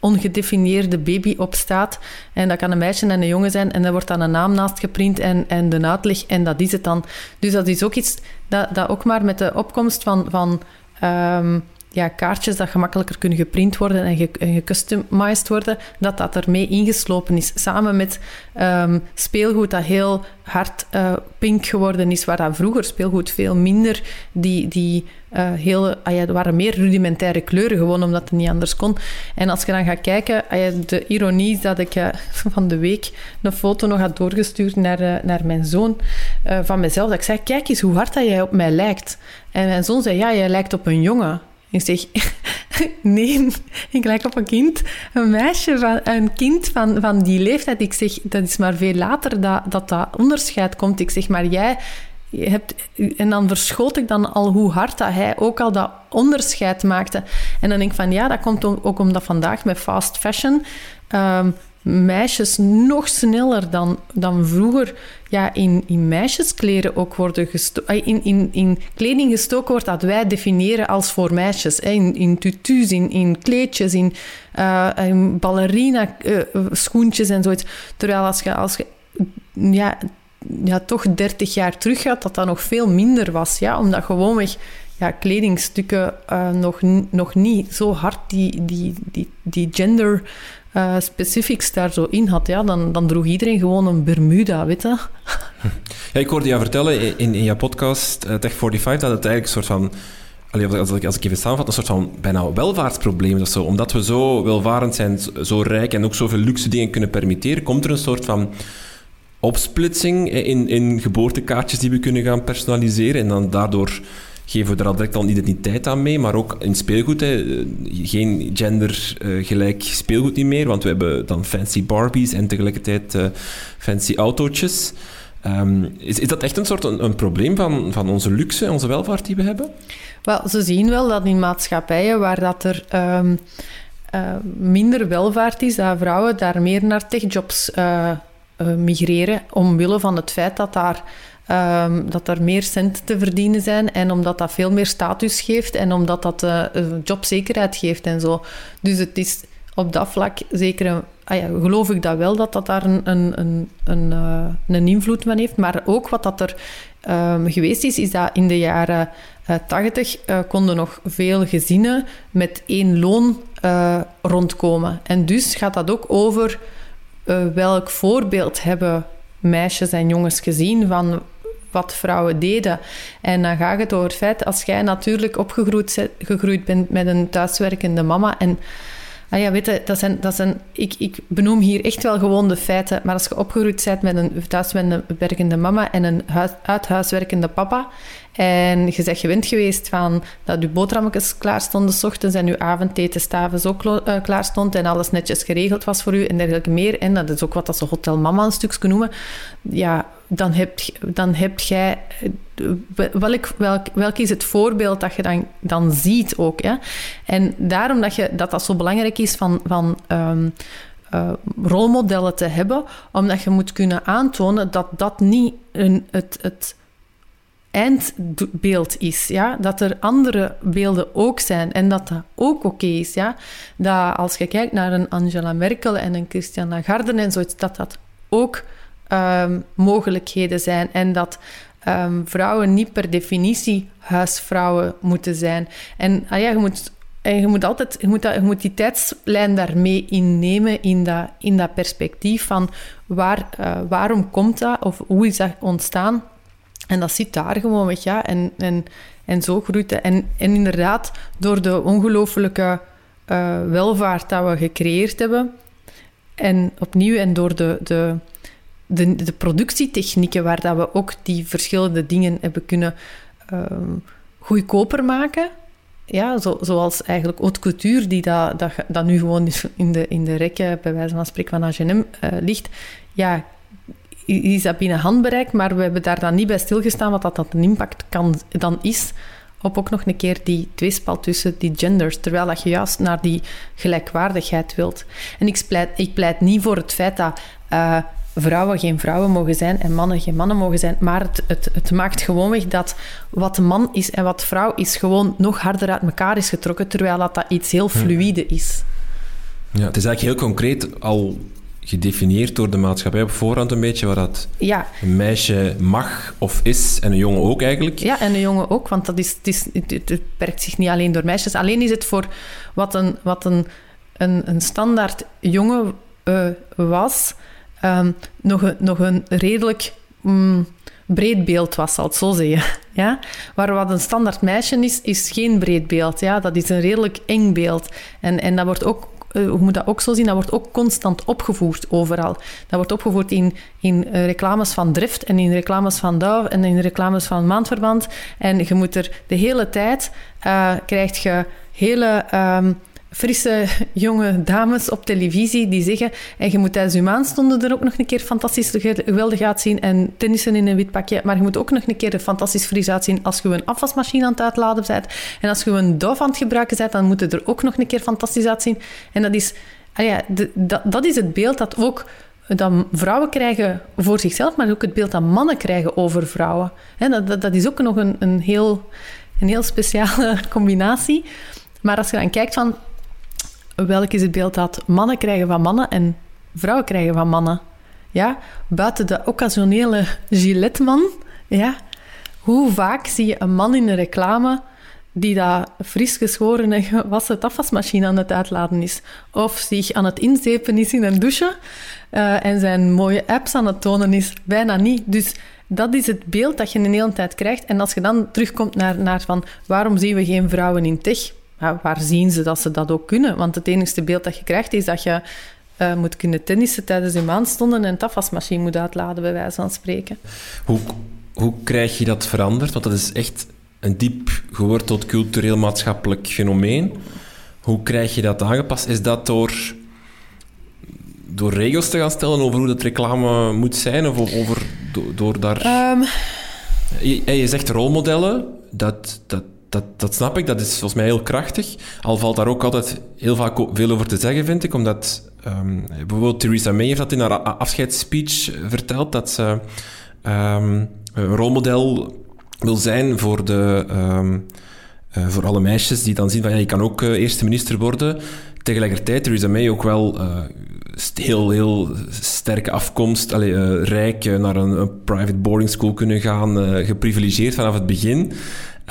ongedefinieerde baby op staat. En dat kan een meisje en een jongen zijn. En daar wordt dan een naam naast geprint en, en de uitleg. En dat is het dan. Dus dat is ook iets dat, dat ook maar met de opkomst van... van ehm, ja, kaartjes dat gemakkelijker kunnen geprint worden en, ge en gecustomized worden, dat dat ermee ingeslopen is. Samen met ehm, speelgoed dat heel hard uh, pink geworden is, waar dat vroeger speelgoed veel minder die, die uh, heel, ah ja, waren meer rudimentaire kleuren, gewoon omdat het niet anders kon. En als je dan gaat kijken, ah de ironie is dat ik uh, van de week een foto nog had doorgestuurd naar, naar mijn zoon van mezelf. Dat ik zei, kijk eens hoe hard dat jij op mij lijkt. En mijn zoon zei, ja, jij lijkt op een jongen. Ik zeg, nee, ik lijk op een kind. Een meisje, van, een kind van, van die leeftijd. Ik zeg, dat is maar veel later dat dat, dat onderscheid komt. Ik zeg, maar jij hebt... En dan verschoot ik dan al hoe hard dat hij ook al dat onderscheid maakte. En dan denk ik van, ja, dat komt ook omdat vandaag met fast fashion... Um, meisjes nog sneller dan, dan vroeger ja, in, in meisjeskleren ook worden gestoken, in, in, in kleding gestoken wordt dat wij definiëren als voor meisjes. In, in tutus, in, in kleedjes, in, in ballerina uh, schoentjes en zoiets. Terwijl als je, als je ja, ja, toch 30 jaar terug gaat, dat dat nog veel minder was. Ja? Omdat gewoonweg ja, kledingstukken uh, nog, nog niet zo hard die, die, die, die gender uh, specifieks daar zo in had, ja, dan, dan droeg iedereen gewoon een Bermuda, weet je. Ja, ik hoorde jou vertellen in, in jouw podcast uh, Tech 45 dat het eigenlijk een soort van... Als ik, als ik even samenvat, een soort van bijna welvaartsprobleem zo. Omdat we zo welvarend zijn, zo rijk en ook zoveel luxe dingen kunnen permitteren, komt er een soort van opsplitsing in, in geboortekaartjes die we kunnen gaan personaliseren en dan daardoor geven we er al direct al identiteit aan mee, maar ook in speelgoed. Hè, geen gendergelijk uh, speelgoed niet meer, want we hebben dan fancy Barbies en tegelijkertijd uh, fancy autootjes. Um, is, is dat echt een soort een, probleem van, van onze luxe, onze welvaart die we hebben? Wel, ze zien wel dat in maatschappijen waar dat er uh, minder welvaart is, dat vrouwen daar meer naar techjobs migreren, omwille van het feit dat daar Um, dat er meer centen te verdienen zijn en omdat dat veel meer status geeft en omdat dat uh, jobzekerheid geeft en zo. Dus het is op dat vlak zeker ah ja, geloof ik dat wel dat dat daar een, een, een, een, een invloed van heeft. Maar ook wat dat er um, geweest is, is dat in de jaren uh, 80 konden nog veel gezinnen met één loon rondkomen. En dus gaat dat ook over welk voorbeeld hebben meisjes en jongens gezien van wat vrouwen deden. En dan gaat het over het feit, als jij natuurlijk opgegroeid gegroeid bent met een thuiswerkende mama en Ah ja, weet dat zijn, dat zijn, ik, ik benoem hier echt wel gewoon de feiten. Maar als je opgegroeid bent met een thuiswerkende mama en een huis, uithuiswerkende papa. En je bent gewend geweest van dat je boterhammetjes klaar stonden s ochtends en je avondeten s'avonds ook uh, klaar stond en alles netjes geregeld was voor u en dergelijke meer. En dat is ook wat dat ze Hotel Mama een stukje noemen. Ja, dan heb, dan heb jij... Welk, welk, welk is het voorbeeld dat je dan, dan ziet ook? En daarom dat, je, dat dat zo belangrijk is van... van um, uh, rolmodellen te hebben, omdat je moet kunnen aantonen dat dat niet een, het, het eindbeeld is. Ja? Dat er andere beelden ook zijn en dat dat ook oké is. Ja? Dat als je kijkt naar een Angela Merkel en een Christian Lagarde en zoiets, dat dat ook um, mogelijkheden zijn en dat um, vrouwen niet per definitie huisvrouwen moeten zijn. En ah ja, je moet en je moet altijd je moet, dat, je moet die tijdslijn daarmee innemen in dat, in dat perspectief van waar, uh, waarom komt dat of hoe is dat ontstaan. En dat zit daar gewoon weg, ja. En, en, en zo groeit het. En, en inderdaad, door de ongelooflijke uh, welvaart dat we gecreëerd hebben, en opnieuw, en door de, de de, de productietechnieken waar dat we ook die verschillende dingen hebben kunnen um, goedkoper maken. Ja, zo, zoals eigenlijk haute couture, die dat, dat, dat nu gewoon in de, in de rekken, bij wijze van spreken, van H&M uh, ligt. Ja, is dat binnen handbereik, maar we hebben daar dan niet bij stilgestaan wat dat, dat een impact kan, dan is op ook nog een keer die tweespal tussen die genders, terwijl dat je juist naar die gelijkwaardigheid wilt. En ik pleit, ik pleit niet voor het feit dat uh, vrouwen geen vrouwen mogen zijn en mannen geen mannen mogen zijn, maar het, het, het maakt gewoonweg dat wat man is en wat vrouw is gewoon nog harder uit elkaar is getrokken, terwijl dat, dat iets heel fluïde is. Ja, het is eigenlijk heel concreet al gedefinieerd door de maatschappij op voorhand een beetje, wat dat ja. een meisje mag of is en een jongen ook eigenlijk. Ja, en een jongen ook, want dat is, het, is, het, beperkt zich niet alleen door meisjes. Alleen is het voor wat een, wat een, een, een standaard jongen uh, was, um, nog, een, nog een redelijk... Um, breed beeld was, zal het zo zeggen. Ja? Waar wat een standaard meisje is, is geen breed beeld. Ja? Dat is een redelijk eng beeld. En, en dat wordt ook hoe moet dat ook zo zien, dat wordt ook constant opgevoerd overal. Dat wordt opgevoerd in, in uh, reclames van Drift en in reclames van Douw en in reclames van Maandverband. En je moet er de hele tijd, uh, krijg je hele... Um, frisse jonge dames op televisie die zeggen en je moet tijdens je maandstonden er ook nog een keer fantastisch geweldig uitzien en tennissen in een wit pakje, maar je moet ook nog een keer fantastisch fris uitzien als je een afwasmachine aan het uitladen bent. En als je een Dove aan het gebruiken bent, dan moet het er ook nog een keer fantastisch uitzien. En dat is, ah ja, dat, dat is het beeld dat ook dat vrouwen krijgen voor zichzelf, maar ook het beeld dat mannen krijgen over vrouwen. dat, dat, dat is ook nog een, een, heel, een heel speciale combinatie. Maar als je dan kijkt van welk is het beeld dat mannen krijgen van mannen en vrouwen krijgen van mannen. Ja, buiten de occasionele giletman, ja, hoe vaak zie je een man in een reclame die dat fris geschoren en gewassen aan het uitladen is. Of zich aan het inzepen is in een douche uh, en zijn mooie apps aan het tonen is. Bijna niet. Dus dat is het beeld dat je een hele tijd krijgt. En als je dan terugkomt naar, naar van waarom zien we geen vrouwen in tech? Ja, waar zien ze dat ze dat ook kunnen? Want het enige beeld dat je krijgt is dat je uh, moet kunnen tennissen tijdens je maandstonden en een afwasmachine moet uitladen, bij wijze van spreken. Hoe, hoe krijg je dat veranderd? Want dat is echt een diep geworteld cultureel-maatschappelijk fenomeen. Hoe krijg je dat aangepast? Is dat door, door regels te gaan stellen over hoe dat reclame moet zijn? Of over, door, door daar... Um... Je, je zegt rolmodellen, dat, dat, dat, dat snap ik, dat is volgens mij heel krachtig. Al valt daar ook altijd heel vaak veel over te zeggen, vind ik. Omdat um, bijvoorbeeld Theresa May heeft dat in haar afscheidsspeech verteld, dat ze um, een rolmodel wil zijn voor, de, um, uh, voor alle meisjes die dan zien van ja, je kan ook uh, eerste minister worden. Tegelijkertijd, Theresa May ook wel heel, heel sterke afkomst, rijk, naar een, een, private boarding school kunnen gaan, geprivilegeerd vanaf het begin.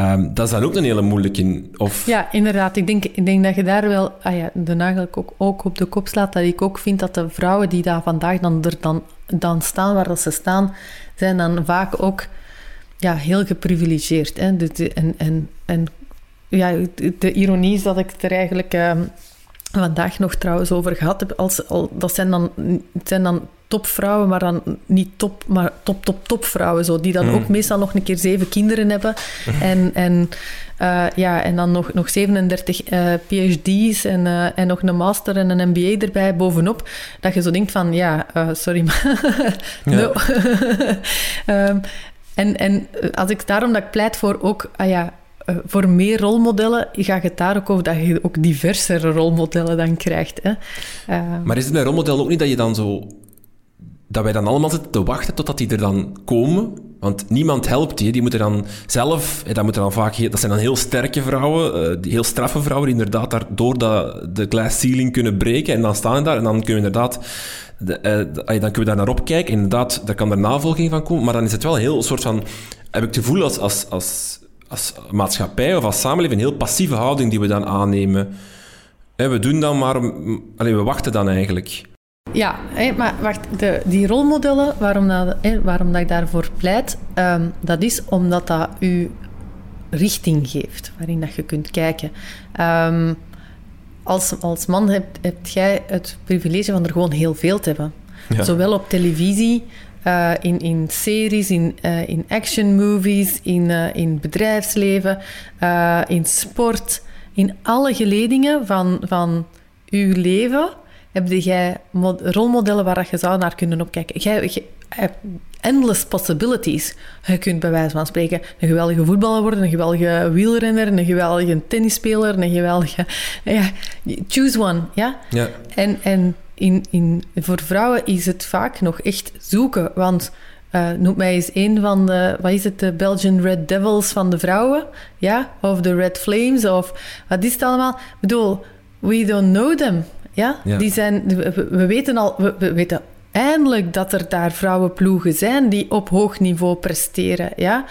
Um, dat is dan ook een hele moeilijke. Of... Ja, inderdaad. Ik denk, ik denk dat je daar wel ah ja, de nagel ook, ook op de kop slaat. Dat ik ook vind dat de vrouwen die daar vandaag dan, er dan, dan staan waar ze staan, zijn dan vaak ook ja, heel geprivilegeerd. Hè? De, en, en, en ja, de ironie is dat ik er eigenlijk... Uh, vandaag nog trouwens over gehad heb. Als, al, dat zijn dan, zijn dan topvrouwen, maar dan niet top, maar top, top, topvrouwen. Zo, die dan mm. ook meestal nog een keer zeven kinderen hebben. en, en, uh, ja, en dan nog, nog 37 uh, PhD's en, uh, en nog een master en een MBA erbij bovenop. Dat je zo denkt van, ja, sorry, maar no. um, en, en als ik daarom dat ik pleit voor ook, ah ja, voor meer rolmodellen gaat het daar ook over dat je ook diversere rolmodellen dan krijgt. Hè. maar is het bij rolmodel ook niet dat je dan zo dat wij dan allemaal zitten te wachten totdat die er dan komen. Want niemand helpt die. Die moeten dan zelf, dat, moeten dan vaak, dat zijn dan heel sterke vrouwen, uh, heel straffe vrouwen, die inderdaad daar door dat, de glass ceiling kunnen breken. En dan staan daar en dan kunnen we inderdaad, de, uh, dan kunnen we daar naar opkijken. Inderdaad, daar kan er navolging van komen. Maar dan is het wel een heel soort van, heb ik het gevoel als, als, als, als maatschappij of als samenleving, een heel passieve houding die we dan aannemen. we doen dan maar, alleen we wachten dan eigenlijk. Ja, maar wacht, de, die rolmodellen, waarom, dat, waarom dat ik daarvoor pleit, ehm, dat is omdat dat u richting geeft, waarin dat je kunt kijken. Um, als, als man hebt, hebt jij het privilege van er gewoon heel veel te hebben. Zowel op televisie uh, in, in series, in, uh, in action movies, in, uh, in bedrijfsleven, in sport, in alle geledingen van, van uw leven heb jij rolmodellen waar je zou naar kunnen opkijken. Jij, hebt endless possibilities. Je kunt bij wijze van spreken een geweldige voetballer worden, een geweldige wielrenner, een geweldige tennisspeler, een geweldige... Ja, choose one, ja? ja. En, en in, in, voor vrouwen is het vaak nog echt zoeken, want... Uh, noem mij eens een van de, wat is het, de Belgian Red Devils van de vrouwen, ja? Of de Red Flames, of wat is het allemaal? Ik bedoel, we don't know them. Ja? Die zijn, we, weten al, we, weten eindelijk dat er daar vrouwenploegen zijn die op hoog niveau presteren. Ja?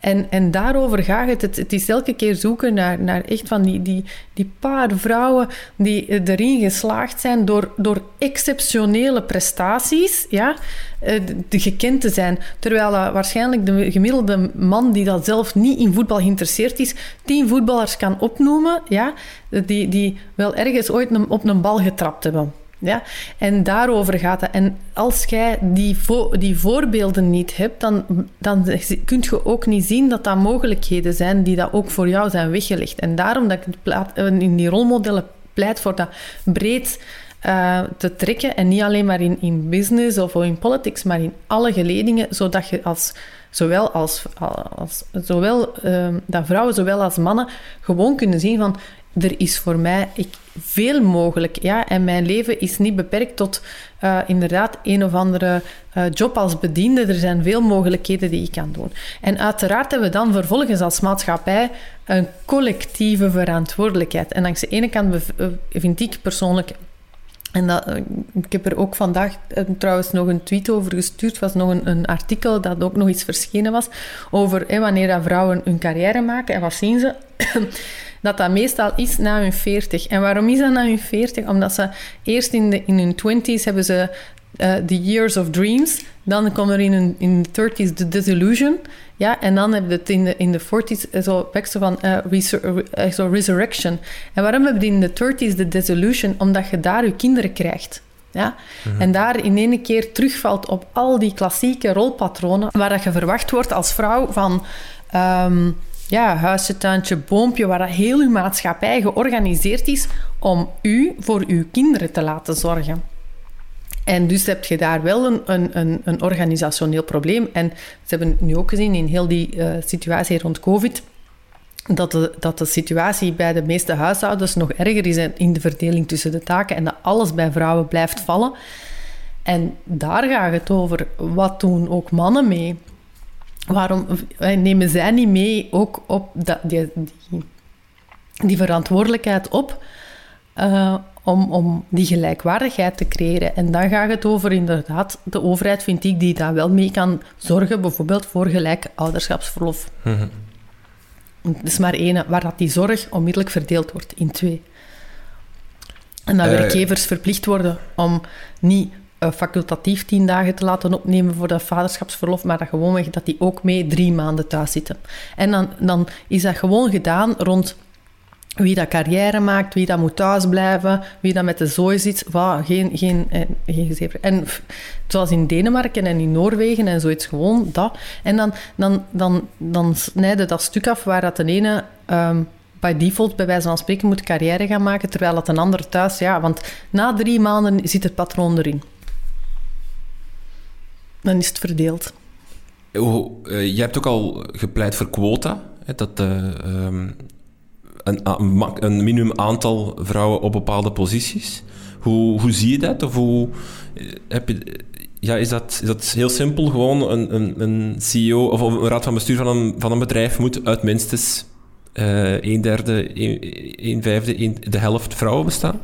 En, en daarover gaat het. het. het. is elke keer zoeken naar, naar echt van die, die, die paar vrouwen die erin geslaagd zijn door, door exceptionele prestaties ja, eh, gekend te zijn. Terwijl waarschijnlijk de gemiddelde man die dat zelf niet in voetbal geïnteresseerd is, tien voetballers kan opnoemen ja, die, die wel ergens ooit op een bal getrapt hebben. Ja? En daarover gaat het. En als jij die, die voorbeelden niet hebt, dan, dan kun je ook niet zien dat dat mogelijkheden zijn die dat ook voor jou zijn weggelegd. En daarom dat ik eh, in die rolmodellen pleit voor dat breed uh, te trekken. En niet alleen maar in, in business of in politics, maar in alle geledingen, zodat je als zowel als, als zowel, uh, dat vrouwen zowel als mannen gewoon kunnen zien van er is voor mij ik, veel mogelijk. Ja? En mijn leven is niet beperkt tot uh, inderdaad een of andere uh, job als bediende. Er zijn veel mogelijkheden die ik kan doen. En uiteraard hebben we dan vervolgens als maatschappij een collectieve verantwoordelijkheid. En langs de ene kant eh, vind ik persoonlijk en dat, ik heb er ook vandaag trouwens nog een tweet over gestuurd. Was nog een, een, artikel dat ook nog iets verschenen was over wanneer dat vrouwen hun carrière maken en wat zien ze dat dat meestal is na hun 40. En waarom is dat na hun 40? Omdat ze eerst in, de, in hun 20s hebben ze uh, the years of dreams. Dan komen er in, hun, in de 30s de disillusion. Ja, en dan hebben we het in de, in de 40s eh, zo weksten van uh, resur resurrection. En waarom hebben we in de 30s de disillusion? Omdat je daar je kinderen krijgt. Ja? Mhm. En daar in één keer terugvalt op al die klassieke rolpatronen waar dat je verwacht wordt als vrouw van... Um, ja, huisje, tuintje, boompje, waar heel uw maatschappij georganiseerd is om u voor uw kinderen te laten zorgen. En dus heb je daar wel een, een, een, een organisationeel probleem. En ze hebben nu ook gezien in heel die uh, situatie rond COVID, dat de, dat de situatie bij de meeste huishoudens nog erger is in de verdeling tussen de taken en dat alles bij vrouwen blijft vallen. En daar gaat het over. Wat doen ook mannen mee? Waarom nemen zij niet mee ook op dat, die, die, die verantwoordelijkheid op uh, om, om die gelijkwaardigheid te creëren? En dan gaat het over inderdaad, de overheid vind ik die daar wel mee kan zorgen, bijvoorbeeld voor gelijk ouderschapsverlof. Mm Het is maar één, waar dat die zorg onmiddellijk verdeeld wordt in twee. En dat uh, werkgevers verplicht worden om niet facultatief tien dagen te laten opnemen voor dat vaderschapsverlof, maar dat gewoonweg dat die ook mee drie maanden thuis zitten. En dan, dan is dat gewoon gedaan rond wie dat carrière maakt, wie dat moet thuisblijven, wie dat met de zooi zit. Wow, geen, geen, eh, geen. En zoals in Denemarken en in Noorwegen en zoiets, gewoon dat. En dan, dan, dan, dan snijden dat stuk af waar dat de ene... Um, by default, bij wijze van spreken, moet carrière gaan maken, terwijl dat een ander thuis... Ja, want na drie maanden zit het patroon erin dan is het verdeeld. Oh, uh, je hebt ook al gepleit voor quota. Hè, dat uh, um, een, een, minimum aantal vrouwen op bepaalde posities. Hoe, hoe zie je dat? Of hoe, eh, heb je, ja, is, dat, is dat heel simpel? Gewoon een, een, een CEO of een raad van bestuur van een, van een bedrijf moet uit minstens uh, een derde, een, een vijfde, een, de helft vrouwen bestaan?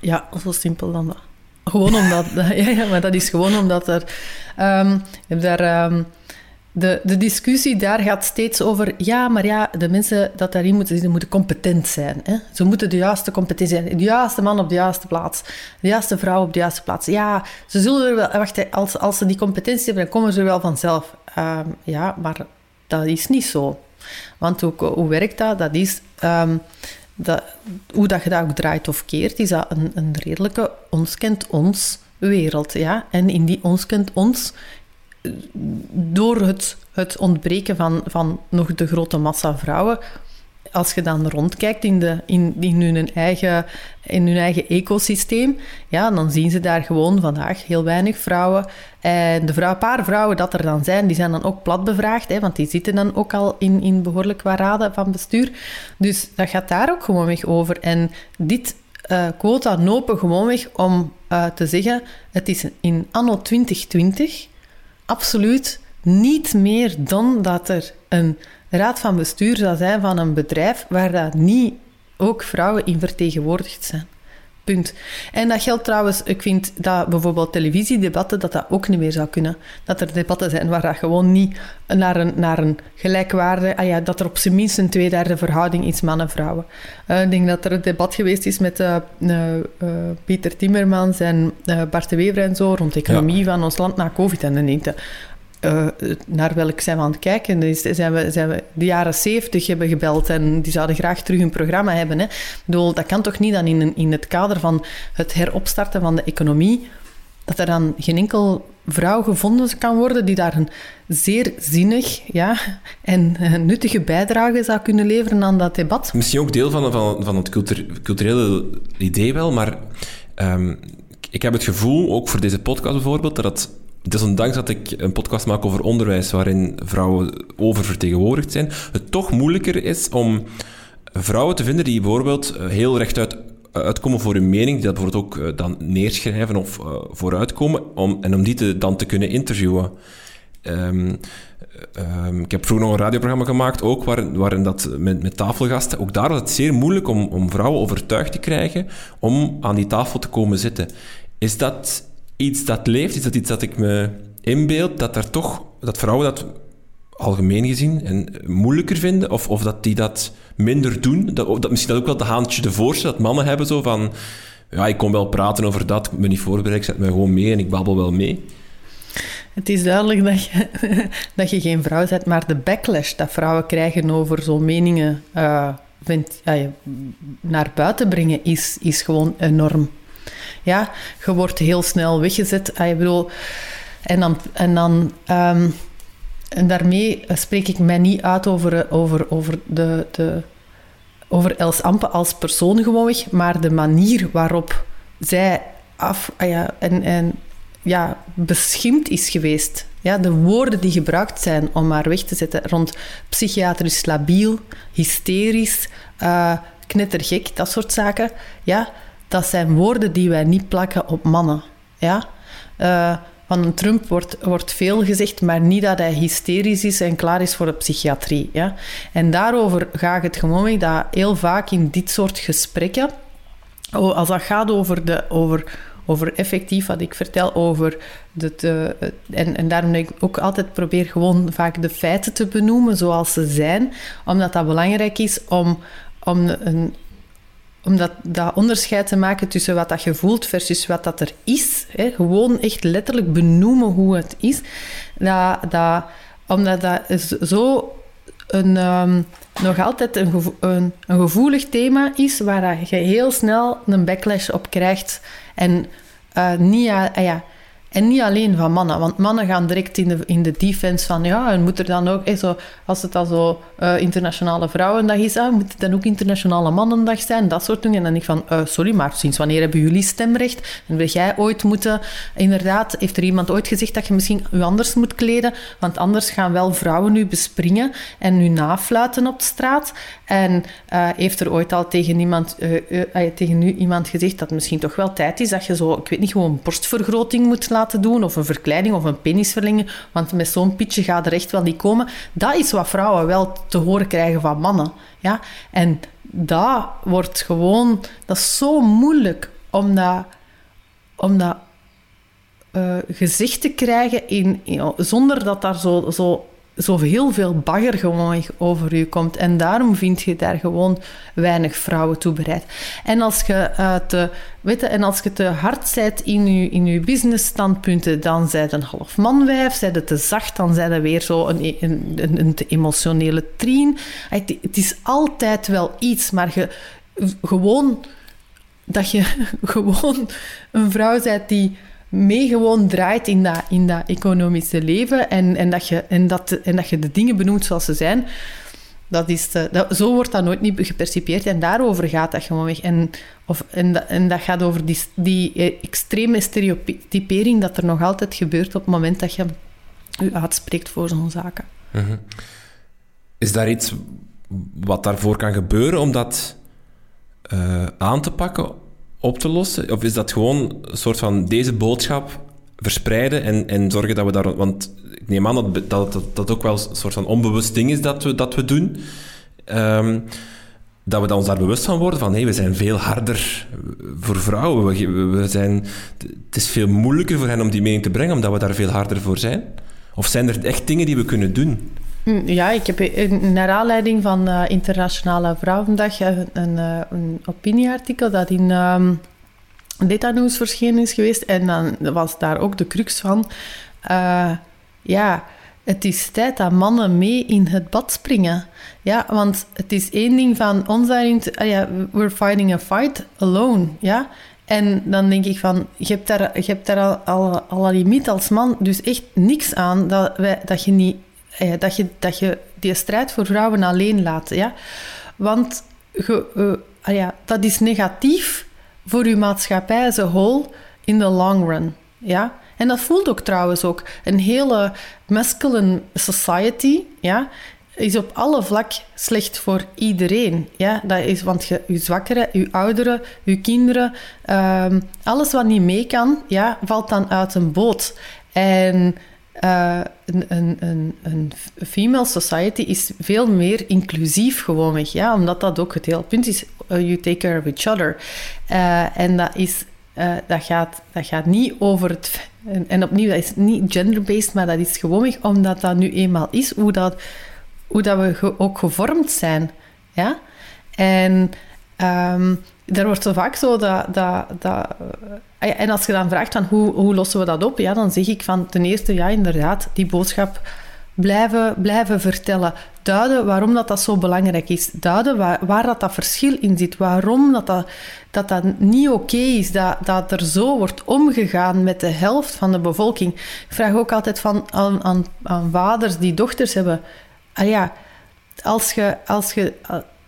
Ja, zo simpel dan dat. Gewoon omdat... ja, ja, maar dat is gewoon omdat er... Heb daar... Um, de, de discussie daar gaat steeds over... Ja, maar ja, de mensen dat daarin moeten zitten, moeten competent zijn. Hè? Ze moeten de juiste competentie zijn. De juiste man op de juiste plaats. De juiste vrouw op de juiste plaats. Ja, ze zullen er wel... Wacht, als, als ze die competentie hebben, dan komen ze er wel vanzelf. Um, ja, maar dat is niet zo. Want hoe, hoe werkt dat? Dat is... dat, hoe dat je dat ook draait of keert, is dat een, een redelijke ons kent ons wereld. Ja? En in die ons kent ons door het, het ontbreken van, van nog de grote massa vrouwen als je dan rondkijkt in, de, in, in, hun eigen, in hun eigen ecosysteem, ja, dan zien ze daar gewoon vandaag heel weinig vrouwen. En de vrouw, paar vrouwen dat er dan zijn, die zijn dan ook plat bevraagd, hè, want die zitten dan ook al in, in behoorlijk wat raden van bestuur. Dus dat gaat daar ook gewoon weg over. En dit uh, quota nopen gewoon weg om uh, te zeggen, het is in anno 2020 absoluut niet meer dan dat er een raad van bestuur zou zijn van een bedrijf waar dat niet ook vrouwen in vertegenwoordigd zijn. Punt. En dat geldt trouwens, ik vind dat bijvoorbeeld televisiedebatten, dat dat ook niet meer zou kunnen. Dat er debatten zijn waar dat gewoon niet naar een, naar een gelijkwaarde, ah ja, dat er op zijn minst een tweederde verhouding is mannen-vrouwen. Uh, ik denk dat er een debat geweest is met uh, uh, Pieter Timmermans en Bart de Wever en zo rond de economie van ons land na COVID. En dan denk je, uh, naar welk zijn we aan het kijken? Zijn we, zijn we de jaren zeventig hebben gebeld en die zouden graag terug een programma hebben. Hè? Bedoel, dat kan toch niet dan in, in het kader van het heropstarten van de economie, dat er dan geen enkel vrouw gevonden kan worden die daar een zeer zinnig ja, en nuttige bijdrage zou kunnen leveren aan dat debat. Misschien ook deel van, van, van het culturele idee wel, maar um, ik heb het gevoel, ook voor deze podcast bijvoorbeeld, dat het desondanks dat ik een podcast maak over onderwijs waarin vrouwen oververtegenwoordigd zijn, het toch moeilijker is om vrouwen te vinden die bijvoorbeeld eh, heel rechtuit uitkomen voor hun mening, die dat bijvoorbeeld ook eh, dan neerschrijven of vooruitkomen, om, en om die te, dan te kunnen interviewen. Um, um, ik heb vroeger nog een radioprogramma gemaakt, ook waarin, waarin dat met, met tafelgasten. Ook daar was het zeer moeilijk om, om vrouwen overtuigd te krijgen om aan die tafel te komen zitten. Is dat iets dat leeft? Is dat iets dat ik me inbeeld? Dat er toch, dat vrouwen dat algemeen gezien en moeilijker vinden? Of, of dat die dat minder doen? Dat, dat misschien dat ook wel de haantje de voorste, dat mannen hebben zo van... Ja, ik kom wel praten over dat, ik ben niet voorbereid, ik zet me gewoon mee en ik babbel wel mee. Het is duidelijk dat je, dat je geen vrouw bent, maar de backlash dat vrouwen krijgen over zo'n meningen uh, naar buiten brengen is, is gewoon enorm. Ja, je wordt heel snel weggezet. Ah, ik bedoel, en dan... En dan ehm, en daarmee spreek ik mij niet uit over, over, over, de, de, over Els Ampe als persoon gewoonweg, maar de manier waarop zij af, ah ja, en, en, ja, beschimd is geweest. Ja, de woorden die gebruikt zijn om haar weg te zetten rond psychiatrisch labiel, hysterisch, uh, knettergek, dat soort zaken. Ja, dat zijn woorden die wij niet plakken op mannen. Ja? Uh, van Trump wordt, wordt veel gezegd, maar niet dat hij hysterisch is en klaar is voor de psychiatrie. Ja? En daarover ga ik het gewoon mee dat heel vaak in dit soort gesprekken, als dat gaat over, de, over, over effectief wat ik vertel, over de, en, en daarom ik ook altijd probeer gewoon vaak de feiten te benoemen zoals ze zijn, omdat dat belangrijk is om, om een, om dat, onderscheid te maken tussen wat dat je voelt versus wat dat er is. Hè. Gewoon echt letterlijk benoemen hoe het is. Dat, dat, omdat dat zo een, um, nog altijd een, een, gevoelig thema is, waar je heel snel een backlash op krijgt. En uh, niet... Uh, ja, en niet alleen van mannen, want mannen gaan direct in de, in de defense van ja, en moet er dan ook, zo, als het dan zo uh, internationale vrouwendag is, ah, moet het dan ook internationale mannendag zijn, dat soort dingen. En dan denk ik van, uh, sorry, maar sinds wanneer hebben jullie stemrecht? En wil jij ooit moeten, inderdaad, heeft er iemand ooit gezegd dat je misschien u anders moet kleden, want anders gaan wel vrouwen u bespringen en u nafluiten op straat. En heeft er ooit al tegen, iemand, tegen u iemand gezegd dat het misschien toch wel tijd is dat je zo, ik weet niet, gewoon borstvergroting moet laten laten doen, of een verkleiding of een penisverlenging, want met zo'n pitje gaat er echt wel niet komen. Dat is wat vrouwen wel te horen krijgen van mannen. Ja? En dat wordt gewoon... Dat is zo moeilijk om dat, om dat uh, gezegd te krijgen in, zonder dat daar zo, zo zo heel veel bagger gewoon over u komt. En daarom vind je daar gewoon weinig vrouwen toe bereid. En als je, uh, te, weet je, en als je te hard zijt in je, in je businessstandpunten, dan zij een half manwijf. Zij het te zacht, dan zij er weer zo een, een, een, een te emotionele trien. Het, het is altijd wel iets, maar je, gewoon dat je gewoon een vrouw bent die mee gewoon draait in dat, in dat economische leven en, en, dat je, en, dat, en dat je de dingen benoemt zoals ze zijn, dat is dat, zo wordt dat nooit niet gepercipieerd en daarover gaat dat gewoon weg. En, of, en, dat, en dat gaat over die, die extreme stereotypering dat er nog altijd gebeurt op het moment dat je u uitspreekt voor zo'n zaken. Mhm. Is daar iets wat daarvoor kan gebeuren om dat uh, aan te pakken, op te lossen? Of is dat gewoon een soort van deze boodschap verspreiden en, en zorgen dat we daar... Want ik neem aan dat dat, dat, dat ook wel een soort van onbewust ding is dat we, dat we doen. Um, dat we ons daar bewust van worden van hey, we zijn veel harder voor vrouwen. We, we, zijn, het is veel moeilijker voor hen om die mening te brengen, omdat we daar veel harder voor zijn. Of zijn er echt dingen die we kunnen doen? Hm, ja, ik heb naar aanleiding van uh, Internationale Vrouwendag een, een, eh, een opinieartikel dat in um, Data News verschenen is geweest. En dan was daar ook de crux van... Ja, het is tijd dat mannen mee in het bad springen. Ja, want het is één ding van ons daarin... Ja, we're fighting a fight alone, ja. En dan denk ik van, je hebt daar, je hebt daar al, al, al een limiet als man dus echt niks aan dat, wij, dat je niet eh, dat, je, dat je die strijd voor vrouwen alleen laat. Ja? Want ge, uh, ah ja, dat is negatief voor je maatschappij as a whole in the long run. Ja? En dat voelt ook trouwens ook. Een hele masculine society ja, is op alle vlak slecht voor iedereen. Ja? Dat is, want je, je zwakkeren, je ouderen, je kinderen, um, alles wat niet mee kan, ja, valt dan uit een boot. En uh, een, een, een, een, female society is veel meer inclusief gewoonweg, ja, omdat dat ook het hele punt is. Uh, you take care of each other. Uh, en dat, is, dat, gaat, dat gaat niet over het... En, opnieuw, dat is niet gender-based, maar dat is gewoonweg omdat dat nu eenmaal is, hoe dat, hoe dat we ook gevormd zijn. Ja? En um, er wordt zo vaak zo dat... dat, dat Ah en als je dan vraagt van hoe, hoe lossen we dat op, ja, dan zeg ik van ten eerste, ja, inderdaad, die boodschap blijven, blijven vertellen. Duiden waarom dat, dat zo belangrijk is. Duiden waar, waar dat, dat verschil in zit. Waarom dat, dat, dat, dat niet oké is. Dat, dat er zo wordt omgegaan met de helft van de bevolking. Ik vraag ook altijd van, aan, aan, aan vaders die dochters hebben. Ah ja, als je, als je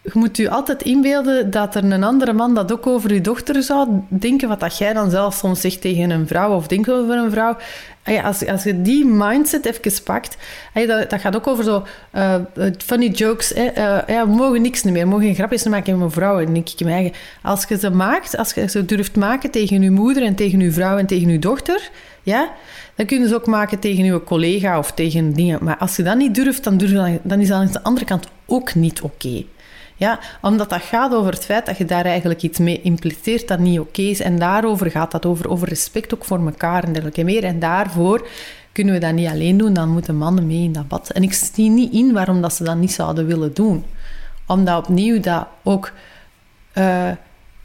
je moet je altijd inbeelden dat er een andere man dat ook over je dochter zou denken, wat dat jij dan zelf soms zegt tegen een vrouw of denkt over een vrouw. Als, als je die mindset even pakt, dat, dat gaat ook over zo uh, funny jokes. Uh, ja, we mogen niks meer, we mogen geen grapjes maken met vrouw. En denk ik in als je ze maakt, als je ze durft maken tegen je moeder en tegen je vrouw en tegen je dochter, ja, dan kun je ze ook maken tegen je collega of tegen dingen. Maar als je dat niet durft, dan, durf, dan is dat aan de andere kant ook niet oké. Ja, omdat dat gaat over het feit dat je daar eigenlijk iets mee impliceert dat niet oké is. En daarover gaat dat, over, over respect ook voor elkaar en dergelijke meer. En daarvoor kunnen we dat niet alleen doen, dan moeten mannen mee in dat bad. En ik zie niet in waarom dat ze dat niet zouden willen doen. Omdat opnieuw dat ook uh,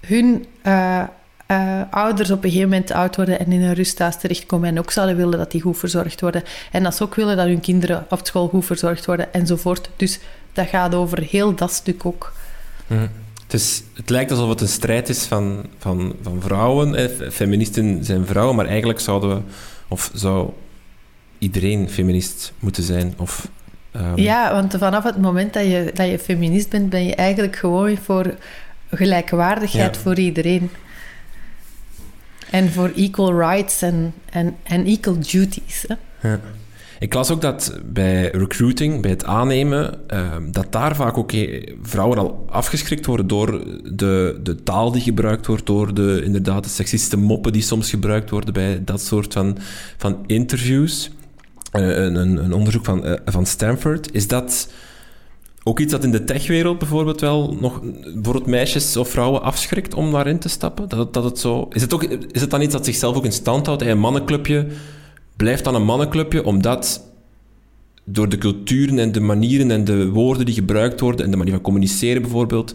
hun uh, uh, ouders op een gegeven moment oud worden en in een rusthuis terechtkomen en ook zouden willen dat die goed verzorgd worden. En dat ze ook willen dat hun kinderen op school goed verzorgd worden enzovoort. Dus dat gaat over heel dat stuk ook. Mhm. Het, is, het lijkt alsof het een strijd is van, van, van vrouwen. Feministen zijn vrouwen, maar eigenlijk zouden we, of zou iedereen feminist moeten zijn. Of, um... Ja, want vanaf het moment dat je, dat je feminist bent, ben je eigenlijk gewoon voor gelijkwaardigheid ja. voor iedereen. En voor equal rights en, en, en equal duties. Hè? Ja. Ik las ook dat bij recruiting, bij het aannemen, uh, dat daar vaak ook vrouwen al afgeschrikt worden door de, de taal die gebruikt wordt, door de, inderdaad, de seksistische moppen die soms gebruikt worden bij dat soort van, van interviews. Uh, een, een, onderzoek van, uh, van Stanford. Is dat ook iets dat in de techwereld bijvoorbeeld wel nog bijvoorbeeld meisjes of vrouwen afschrikt om daarin te stappen? Dat, dat het zo, is, het ook, is het dan iets dat zichzelf ook in stand houdt? Een mannenclubje blijft dan een mannenclubje, omdat door de culturen en de manieren en de woorden die gebruikt worden en de manier van communiceren bijvoorbeeld,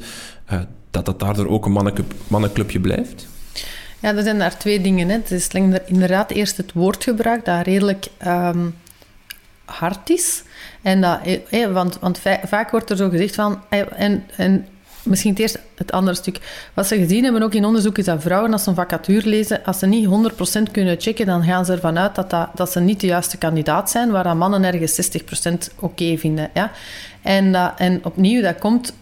uh, dat dat daardoor ook een mannenclub, mannenclubje blijft? Ja, er zijn daar twee dingen. Hè. Het is inderdaad eerst het woordgebruik, dat redelijk um, hard is. En dat, eh, want, want vaak wordt er zo gezegd van... Eh, en, en misschien het eerst het andere stuk. Wat ze gezien hebben ook in onderzoek is dat vrouwen als ze een vacature lezen, als ze niet 100% kunnen checken, dan gaan ze ervan uit dat, dat, ze niet de juiste kandidaat zijn, waar mannen ergens 60% oké vinden. Ja? En, en opnieuw, dat komt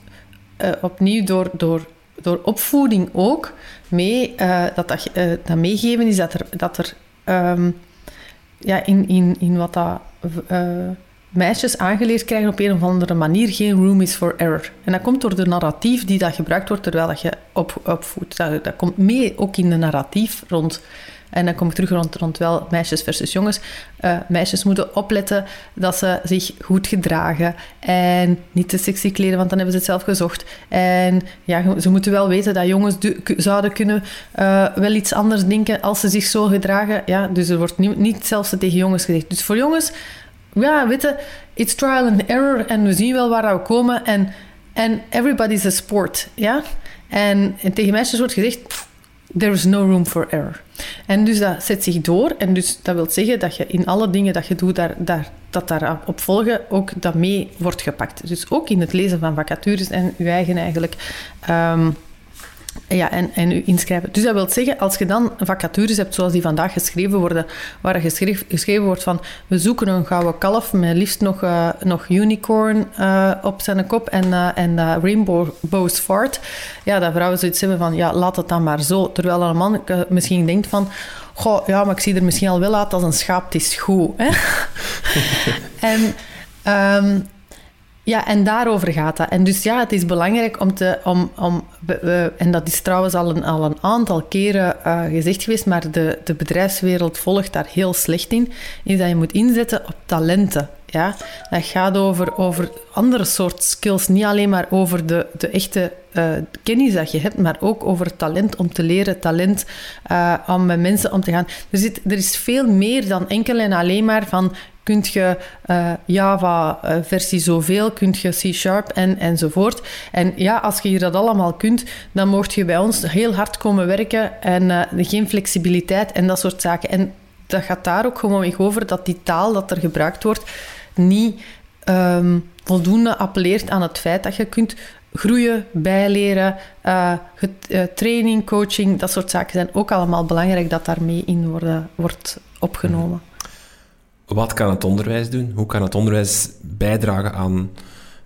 uh, opnieuw door, door, door opvoeding ook mee. Uh, dat, dat, uh, dat meegeven is dat er, dat er um, ja, in, in, in wat dat meisjes aangeleerd krijgen op een of andere manier geen room is for error. En dat komt door de narratief die dat gebruikt wordt terwijl dat je op, opvoedt. Dat, dat komt mee ook in de narratief rond. En dan kom ik terug rond, rond wel meisjes versus jongens. Uh, meisjes moeten opletten dat ze zich goed gedragen en niet te sexy kleden, want dan hebben ze het zelf gezocht. En ja, ze moeten wel weten dat jongens zouden kunnen uh, wel iets anders denken als ze zich zo gedragen. Ja, dus er wordt niet, niet zelfs tegen jongens gezegd. Dus voor jongens ja, weet je, it's trial and error en we zien wel waar we komen en, en everybody's a sport, ja. En, en tegen meisjes wordt gezegd, there is no room for error. En dus dat zet zich door en dus dat wil zeggen dat je in alle dingen dat je doet, daar, daar, dat daarop volgen, ook dat mee wordt gepakt. Dus ook in het lezen van vacatures en je eigen eigenlijk... Um, ja, en, en u inschrijven. Dus dat wil zeggen, als je dan vacatures hebt zoals die vandaag geschreven worden, waar geschreven, geschreven wordt van we zoeken een gouden kalf met liefst nog, uh, nog unicorn uh, op zijn kop en, uh, en rainbow's fart, ja, dat vrouwen zoiets hebben van ja, laat het dan maar zo. Terwijl een man misschien denkt van goh, ja, maar ik zie er misschien al wel uit als een schaap, het is goed. Hè? en... Um, ja, en daarover gaat dat. En dus ja, het is belangrijk om te... Om, om, en dat is trouwens al een, al een aantal keren uh, gezegd geweest, maar de, de bedrijfswereld volgt daar heel slecht in, is dat je moet inzetten op talenten. Ja? Dat gaat over, over andere soort skills, niet alleen maar over de, de echte uh, kennis dat je hebt, maar ook over talent om te leren, talent uh, om met mensen om te gaan. Er, zit, er is veel meer dan enkel en alleen maar van Kunt je uh, Java uh, versie zoveel, kunt je C-sharp en, enzovoort. En ja, als je hier dat allemaal kunt, dan mocht je bij ons heel hard komen werken en uh, geen flexibiliteit en dat soort zaken. En dat gaat daar ook gewoon over dat die taal dat er gebruikt wordt niet um, voldoende appelleert aan het feit dat je kunt groeien, bijleren, training, coaching, dat soort zaken zijn ook allemaal belangrijk dat daarmee in worden, wordt opgenomen. Wat kan het onderwijs doen? Hoe kan het onderwijs bijdragen aan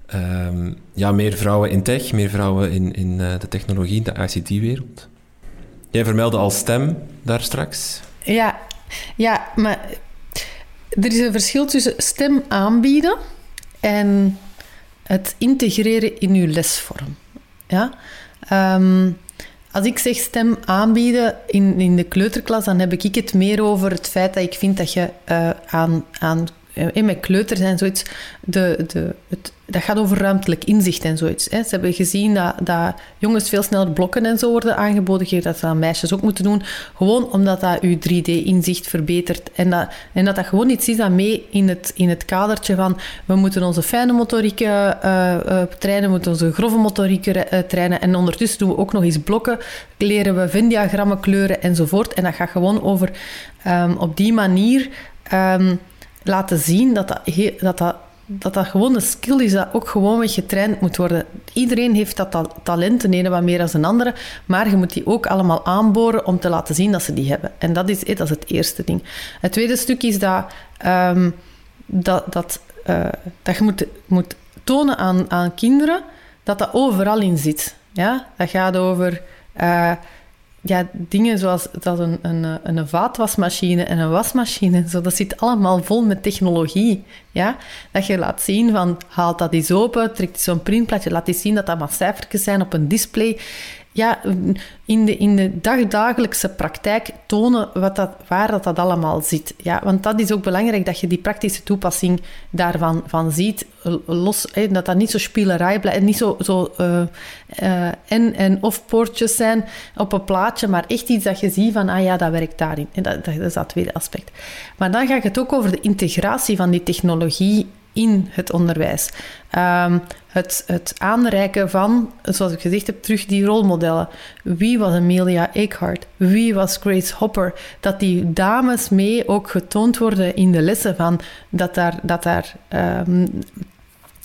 ehm, ja, meer vrouwen in tech, meer vrouwen in, in uh, de technologie, de ICT-wereld? Jij vermeldde al stem daar straks. Ja, ja, maar er is een verschil tussen stem aanbieden en het integreren in uw lesvorm. Ja? Um, als ik zeg stem aanbieden in, in de kleuterklas, dan heb ik het meer over het feit dat ik vind dat je uh, aan, aan in eh, mijn kleuter zijn zoiets, de, de, het, dat gaat over ruimtelijk inzicht en zoiets. Hè. Ze hebben gezien dat, dat jongens veel sneller blokken en zo worden aangeboden, dat ze meisjes ook moeten doen, gewoon omdat dat je 3D-inzicht verbetert. En dat, en dat dat gewoon iets is dat mee in het, in het kadertje van we moeten onze fijne motoriek uh, uh, trainen, we moeten onze grove motoriek uh, trainen en ondertussen doen we ook nog eens blokken, leren we Venn-diagrammen kleuren enzovoort. En dat gaat gewoon over um, op die manier... Um, laten zien dat dat, dat, dat, dat, dat gewoon een skill is dat ook gewoon weer getraind moet worden. Iedereen heeft dat talent, de ene wat meer dan een andere, maar je moet die ook allemaal aanboren om te laten zien dat ze die hebben. En dat is, dat is het eerste ding. Het tweede stuk is dat, um, dat, dat, uh, dat je moet, moet tonen aan, aan kinderen dat dat overal in zit. Ja? Dat gaat over... Uh, ja, dingen zoals dat een, een, een vaatwasmachine en een wasmachine, zo, dat zit allemaal vol met technologie. Ja? Dat je laat zien van, haal dat eens open, trek zo'n printplaatje, laat eens zien dat dat maar cijfertjes zijn op een display ja, in de, in de dagdagelijkse praktijk tonen wat dat, waar dat, dat allemaal zit. Ja, want dat is ook belangrijk, dat je die praktische toepassing daarvan van ziet. Los, hè, dat dat niet zo spielerij blijft, niet zo, zo uh, en- en of-poortjes zijn op een plaatje, maar echt iets dat je ziet van, ah ja, dat werkt daarin. En dat, dat is dat tweede aspect. Maar dan gaat het ook over de integratie van die technologie in het onderwijs. Um, het, het aanreiken van, zoals ik gezegd heb, terug die rolmodellen. Wie was Amelia Earhart? Wie was Grace Hopper? Dat die dames mee ook getoond worden in de lessen van dat daar, dat daar um,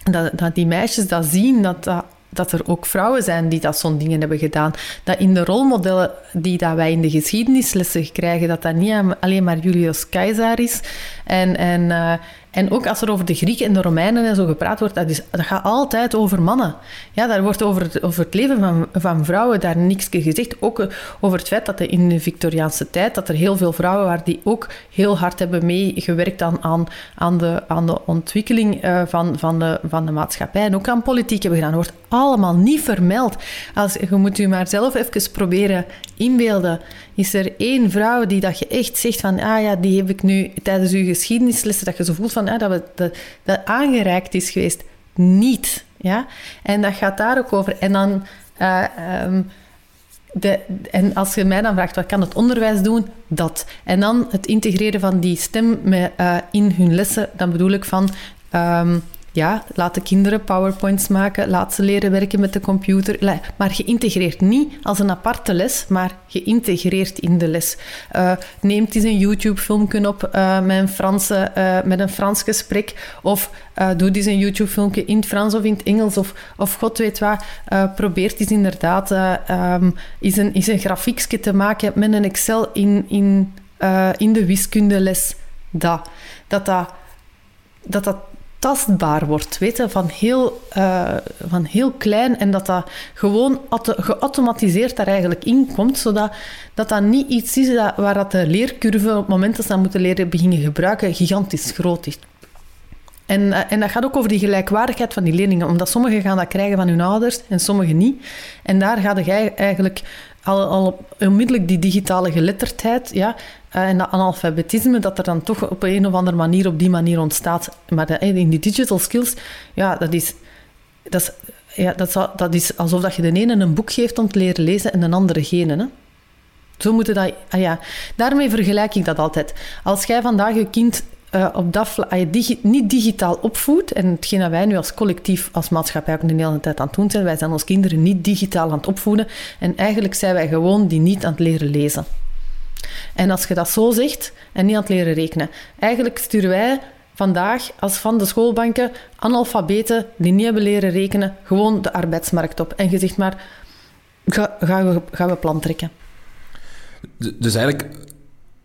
dat, dat die meisjes dat zien, dat dat dat er ook vrouwen zijn die dat zo'n dingen hebben gedaan. Dat in de rolmodellen die dat wij in de geschiedenislessen krijgen, dat dat niet alleen maar Julius Caesar is. En, en, uh, en ook als er over de Grieken en de Romeinen en zo gepraat wordt, dat, is, dat gaat altijd over mannen. Ja, daar wordt over het, over het leven van, van vrouwen daar niks gezegd. Ook eh, over het feit dat in de Victoriaanse tijd dat er heel veel vrouwen waren die ook heel hard hebben meegewerkt aan, aan, aan, de, aan de ontwikkeling uh, van, van, de, van de maatschappij en ook aan politiek hebben gedaan. Dat wordt allemaal niet vermeld. Als, je moet u maar zelf even proberen inbeelden. Is er één vrouw die dat je echt zegt van, ah ja, die heb ik nu tijdens uw geschiedenislessen, dat je zo voelt van, ah, dat, we, dat, aangereikt is geweest? Niet. Ja? En dat gaat daar ook over. En dan... Um, de, en als je mij dan vraagt, wat kan het onderwijs doen? Dat. En dan het integreren van die stem met, uh, in hun lessen, dan bedoel ik van... Um, ja, laat de kinderen powerpoints maken, laat ze leren werken met de computer. Maar geïntegreerd niet als een aparte les, maar geïntegreerd in de les. Uh, neemt eens een YouTube-filmpje op uh, met, een Franse, uh, met een Frans gesprek. Of doe eens een YouTube-filmpje in het Frans of in het Engels. Of, of god weet wat. probeert eens inderdaad um, is een, is een grafiekje te maken met een Excel in, in, in de wiskundeles. Dat dat, dat, dat tastbaar wordt, weten, van heel, uh, van heel klein en dat dat gewoon geautomatiseerd daar eigenlijk in komt, zodat dat, dat niet iets is waar dat de leercurve op het moment dat ze moeten leren beginnen gebruiken gigantisch groot is. En, uh, en dat gaat ook over die gelijkwaardigheid van die leerlingen, omdat sommigen gaan dat krijgen van hun ouders en sommigen niet. En daar ga je eigenlijk al, al onmiddellijk die digitale geletterdheid ja, eh, en dat analfabetisme, dat er dan toch op een of andere manier op die manier ontstaat. Maar in die digital skills, ja, dat is, dat is, ja, dat, dat is alsof dat je de ene een boek geeft om te leren lezen en de andere geen. Hè? Zo moeten dat... Ah ja, daarmee vergelijk ik dat altijd. Als jij vandaag je kind uh, op dat vlak, je digi niet digitaal opvoedt, en hetgeen dat wij nu als collectief, als maatschappij ook de hele tijd aan het doen zijn, wij zijn ons kinderen niet digitaal aan het opvoeden en eigenlijk zijn wij gewoon die niet aan het leren lezen. En als je dat zo zegt en niet aan het leren rekenen, eigenlijk sturen wij vandaag als van de schoolbanken analfabeten die niet hebben leren rekenen gewoon de arbeidsmarkt op. En je zegt maar, ga, gaan, we, gaan we plan trekken. Dus eigenlijk,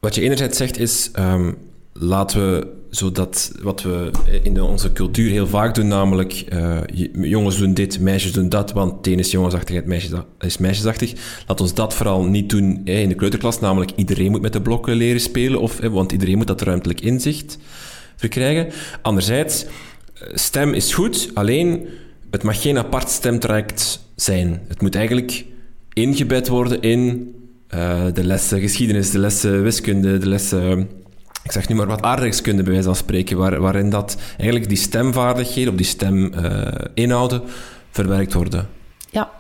wat je enerzijds zegt is, um, laten we zodat wat we in onze cultuur heel vaak doen, namelijk uh, jongens doen dit, meisjes doen dat, want het is jongensachtig, het meisjes, is meisjesachtig. Laat ons dat vooral niet doen in de kleuterklas, namelijk iedereen moet met de blokken leren spelen, of, want iedereen moet dat ruimtelijk inzicht verkrijgen. Anderzijds, eh, stem is goed, alleen het mag geen apart stemtraject zijn. Het moet eigenlijk ingebed worden in uh, de lessen geschiedenis, de lessen wiskunde, de lessen ik zeg nu maar wat aardrijkskunde bij wijze van spreken, waar, waarin dat eigenlijk die stemvaardigheden of die steminhouden uh, verwerkt worden. Ja.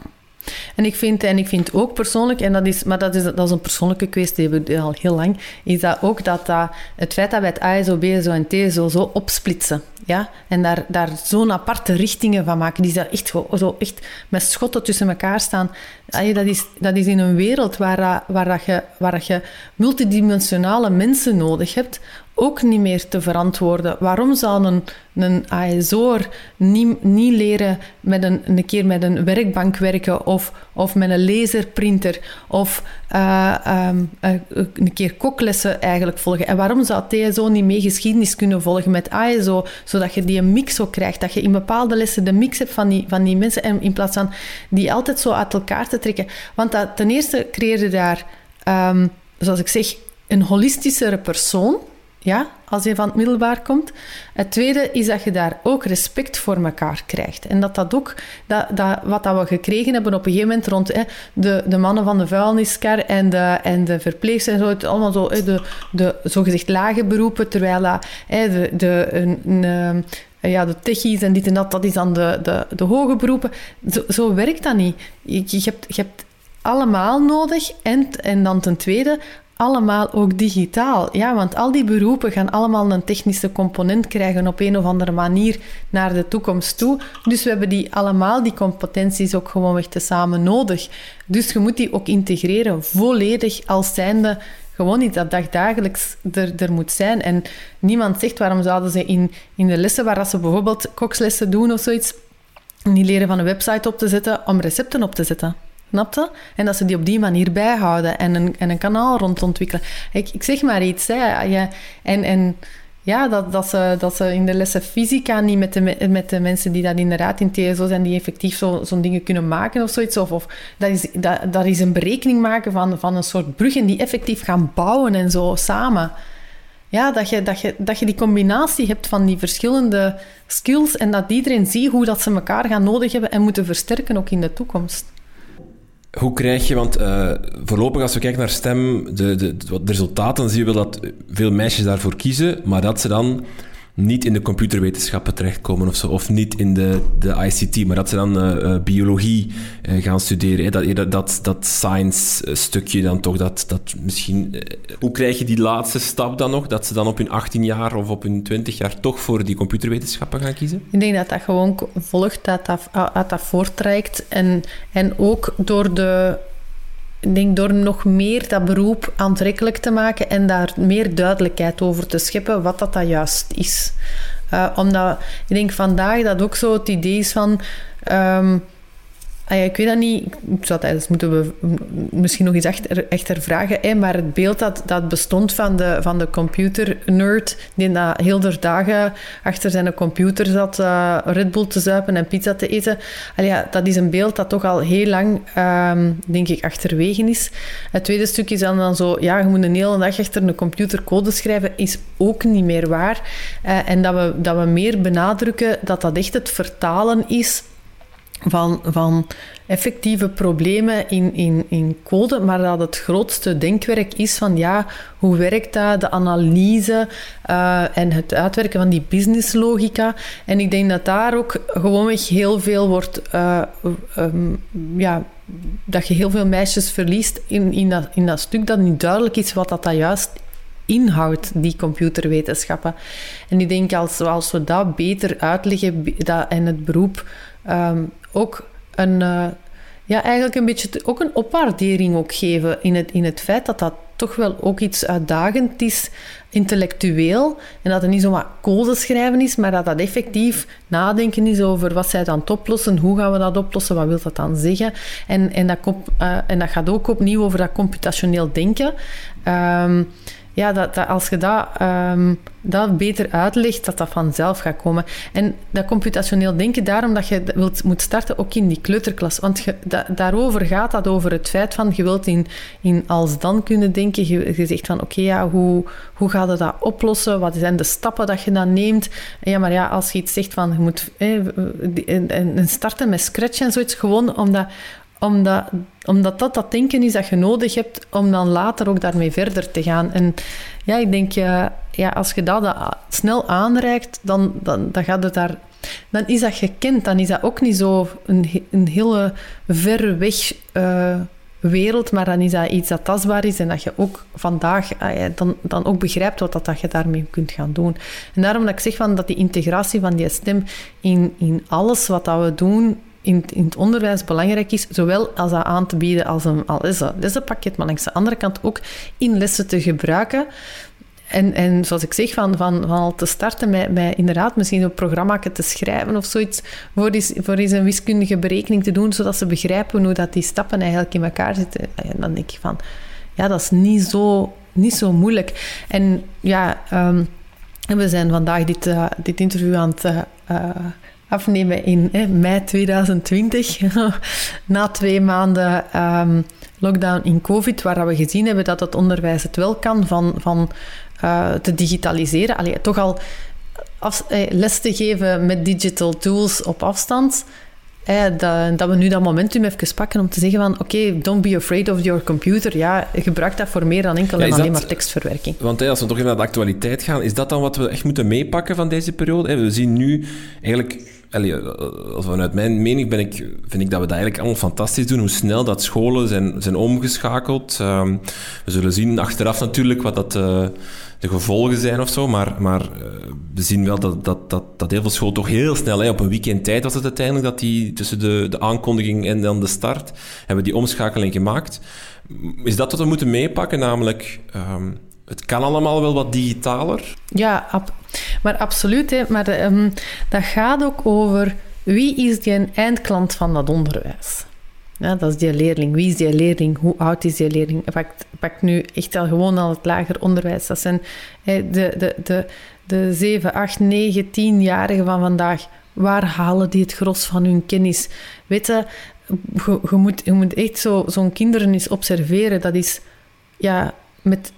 En ik vind, en ik vind ook persoonlijk, en dat is, maar dat is, dat is een persoonlijke kwestie, die we al heel lang, is dat ook dat, dat het feit dat wij het ASO, BSO en TSO zo opsplitsen, ja, en daar, daar zo'n aparte richtingen van maken, die zo echt, zo echt met schotten tussen elkaar staan, dat is, dat is in een wereld waar, waar, dat je, waar dat je multidimensionale mensen nodig hebt ook niet meer te verantwoorden. Waarom zou een, een ASO'er niet, niet leren met een, een keer met een werkbank werken of, of met een laserprinter of uh, een keer koklessen eigenlijk volgen? En waarom zou TSO niet mee geschiedenis kunnen volgen met ASO, zodat je die mix ook krijgt, dat je in bepaalde lessen de mix hebt van die, van die mensen en in plaats van die altijd zo uit elkaar te trekken. Want dat, ten eerste creëerde daar, um, zoals ik zeg, een holistischere persoon ja, als je van het middelbaar komt. Het tweede is dat je daar ook respect voor elkaar krijgt. En dat dat ook, dat, dat, wat dat we gekregen hebben op een gegeven moment rond hè, de, de mannen van de vuilniskar en de, en de verpleegsters en zo, het allemaal zo, de, de zogezegd lage beroepen, terwijl dat, hè, de, de, een, een, eh, ja, de techies en dit en dat, dat is dan de, de, de hoge beroepen. Zo, zo werkt dat niet. Je, je, hebt, je hebt allemaal nodig. En, en dan ten tweede, allemaal ook digitaal. Ja, want al die beroepen gaan allemaal een technische component krijgen op een of andere manier naar de toekomst toe. Dus we hebben die allemaal, die competenties, ook gewoonweg te samen nodig. Dus je moet die ook integreren, volledig als zijnde gewoon niet dat dagdagelijks er, er moet zijn. En niemand zegt waarom zouden ze in, in de lessen waar ze bijvoorbeeld kokslessen doen of zoiets niet leren van een website op te zetten om recepten op te zetten. Snapte? En dat ze die op die manier bijhouden en een, en een kanaal rond ontwikkelen. Ik, ik zeg maar iets. Hè. En, en ja, dat, dat, ze, dat ze in de lessen fysica niet met de, met de mensen die dat inderdaad in TSO zijn, die effectief zo'n dingen kunnen maken of zoiets. Of, of dat, is, dat, dat is een berekening maken van, van een soort bruggen die effectief gaan bouwen en zo samen. Ja, dat je, dat, je, dat je die combinatie hebt van die verschillende skills en dat iedereen ziet hoe dat ze elkaar gaan nodig hebben en moeten versterken ook in de toekomst. Hoe krijg je, want uh, voorlopig als we kijken naar STEM, de, de, resultaten zien we dat veel meisjes daarvoor kiezen, maar dat ze dan niet in de computerwetenschappen terechtkomen of zo, of niet in de, de ICT, maar dat ze dan uh, biologie uh, gaan studeren. Hè? Dat, dat, dat science-stukje dan toch, dat, dat misschien... Hoe krijg je die laatste stap dan nog, dat ze dan op hun 18 jaar of op hun 20 jaar toch voor die computerwetenschappen gaan kiezen? Ik denk dat dat gewoon volgt, dat dat, dat, dat voorttrekt en, en ook door de ik denk door nog meer dat beroep aantrekkelijk te maken en daar meer duidelijkheid over te scheppen wat dat, dat juist is. Uh, omdat ik denk vandaag dat ook zo het idee is van. Um, Ah ja, ik weet dat niet. Dat moeten we misschien nog eens echter, echter vragen. Hè, maar het beeld dat, dat bestond van de, van de computer-nerd, die na heel de dagen achter zijn computer zat uh, Red Bull te zuipen en pizza te eten. Al ja, dat is een beeld dat toch al heel lang, um, denk ik, achterwege is. Het tweede stuk is dan, dan zo, ja, je moet een hele dag achter een computer code schrijven, is ook niet meer waar. Uh, en dat we, dat we meer benadrukken dat dat echt het vertalen is van, van effectieve problemen in, in, in code, maar dat het grootste denkwerk is van ja, hoe werkt dat, de analyse uh, en het uitwerken van die businesslogica. En ik denk dat daar ook gewoonweg heel veel wordt, uh, um, ja, dat je heel veel meisjes verliest in, in, dat, in dat stuk dat niet duidelijk is wat dat, dat juist inhoudt, die computerwetenschappen. En ik denk als, als we dat beter uitleggen dat, en het beroep um, ook een, uh, ja, eigenlijk een beetje ook een opwaardering ook geven in het, in het feit dat dat toch wel ook iets uitdagend is, intellectueel. En dat het niet zomaar code schrijven is, maar dat dat effectief nadenken is over wat zij dan oplossen, hoe gaan we dat oplossen, wat wil dat dan zeggen. En, en, dat, uh, en dat gaat ook opnieuw over dat computationeel denken. Um, ja, dat, als je dat, um, dat beter uitlegt, dat dat vanzelf gaat komen. En dat computationeel denken, daarom dat je wilt, moet starten ook in die kleuterklas. Want je, daarover gaat dat over het feit van, je wilt in, in als dan kunnen denken. Je, zegt van, oké, ja, hoe, hoe gaat je dat oplossen? Wat zijn de stappen dat je dan neemt? Ja, maar ja, als je iets zegt van, je moet en starten met Scratch en zoiets, gewoon omdat omdat, omdat dat dat denken is dat je nodig hebt om dan later ook daarmee verder te gaan. En ja, ik denk, uh, ja, als je dat, snel aanreikt, dan, dan, dan gaat het daar... Dan is dat gekend. Dan is dat ook niet zo een, een hele ver weg uh, wereld, maar dan is dat iets dat tastbaar is en dat je ook vandaag uh, dan, dan ook begrijpt wat dat, dat je daarmee kunt gaan doen. En daarom dat ik zeg van dat die integratie van die stem in, in alles wat dat we doen in, in het onderwijs belangrijk is, zowel als dat aan te bieden als een, als een lessenpakket, maar langs de andere kant ook in lessen te gebruiken. En, en zoals ik zeg, van, van, van al te starten met, met inderdaad misschien een programma te schrijven of zoiets, voor eens, voor eens een wiskundige berekening te doen, zodat ze begrijpen hoe dat die stappen eigenlijk in elkaar zitten. En dan denk ik van, ja, dat is niet zo, niet zo moeilijk. En ja, um, we zijn vandaag dit, uh, dit interview aan het... Uh, afnemen in mei 2020. Na twee maanden ehm, lockdown in COVID, waar we gezien hebben dat het onderwijs het wel kan van, van uh, te digitaliseren. Allee, toch al af, eh, les te geven met digital tools op afstand. Eh, dat, dat, we nu dat momentum even pakken om te zeggen van oké, don't be afraid of your computer. Ja, gebruik dat voor meer dan enkel en alleen maar tekstverwerking. Want als we toch even naar de actualiteit gaan, is dat dan wat we echt moeten meepakken van deze periode? We zien nu eigenlijk allee, eh, vanuit mijn mening ben ik, vind ik dat we dat eigenlijk allemaal fantastisch doen. Hoe snel dat scholen zijn, zijn omgeschakeld. Um, we zullen zien achteraf natuurlijk wat dat, uh, de gevolgen zijn of zo. Maar, maar uh, we zien wel dat, dat, dat, dat heel veel scholen toch heel snel, op een weekend tijd was het uiteindelijk, dat die tussen de, de aankondiging en dan de start, hebben die omschakeling gemaakt. Is dat wat we moeten meepakken? Namelijk, um, het kan allemaal wel wat digitaler. Ja, maar absoluut. Hè. Maar um, dat gaat ook over wie is die eindklant van dat onderwijs? Dat is die leerling. Wie is die leerling? Hoe oud is die leerling? Pak, nu echt al gewoon al het lager onderwijs. Dat zijn de, de, de, de 7, 8, 9, 10-jarigen van vandaag. Waar halen die het gros van hun kennis? Weet je, je, moet, je echt zo'n kinderen eens observeren. Dat is ja, met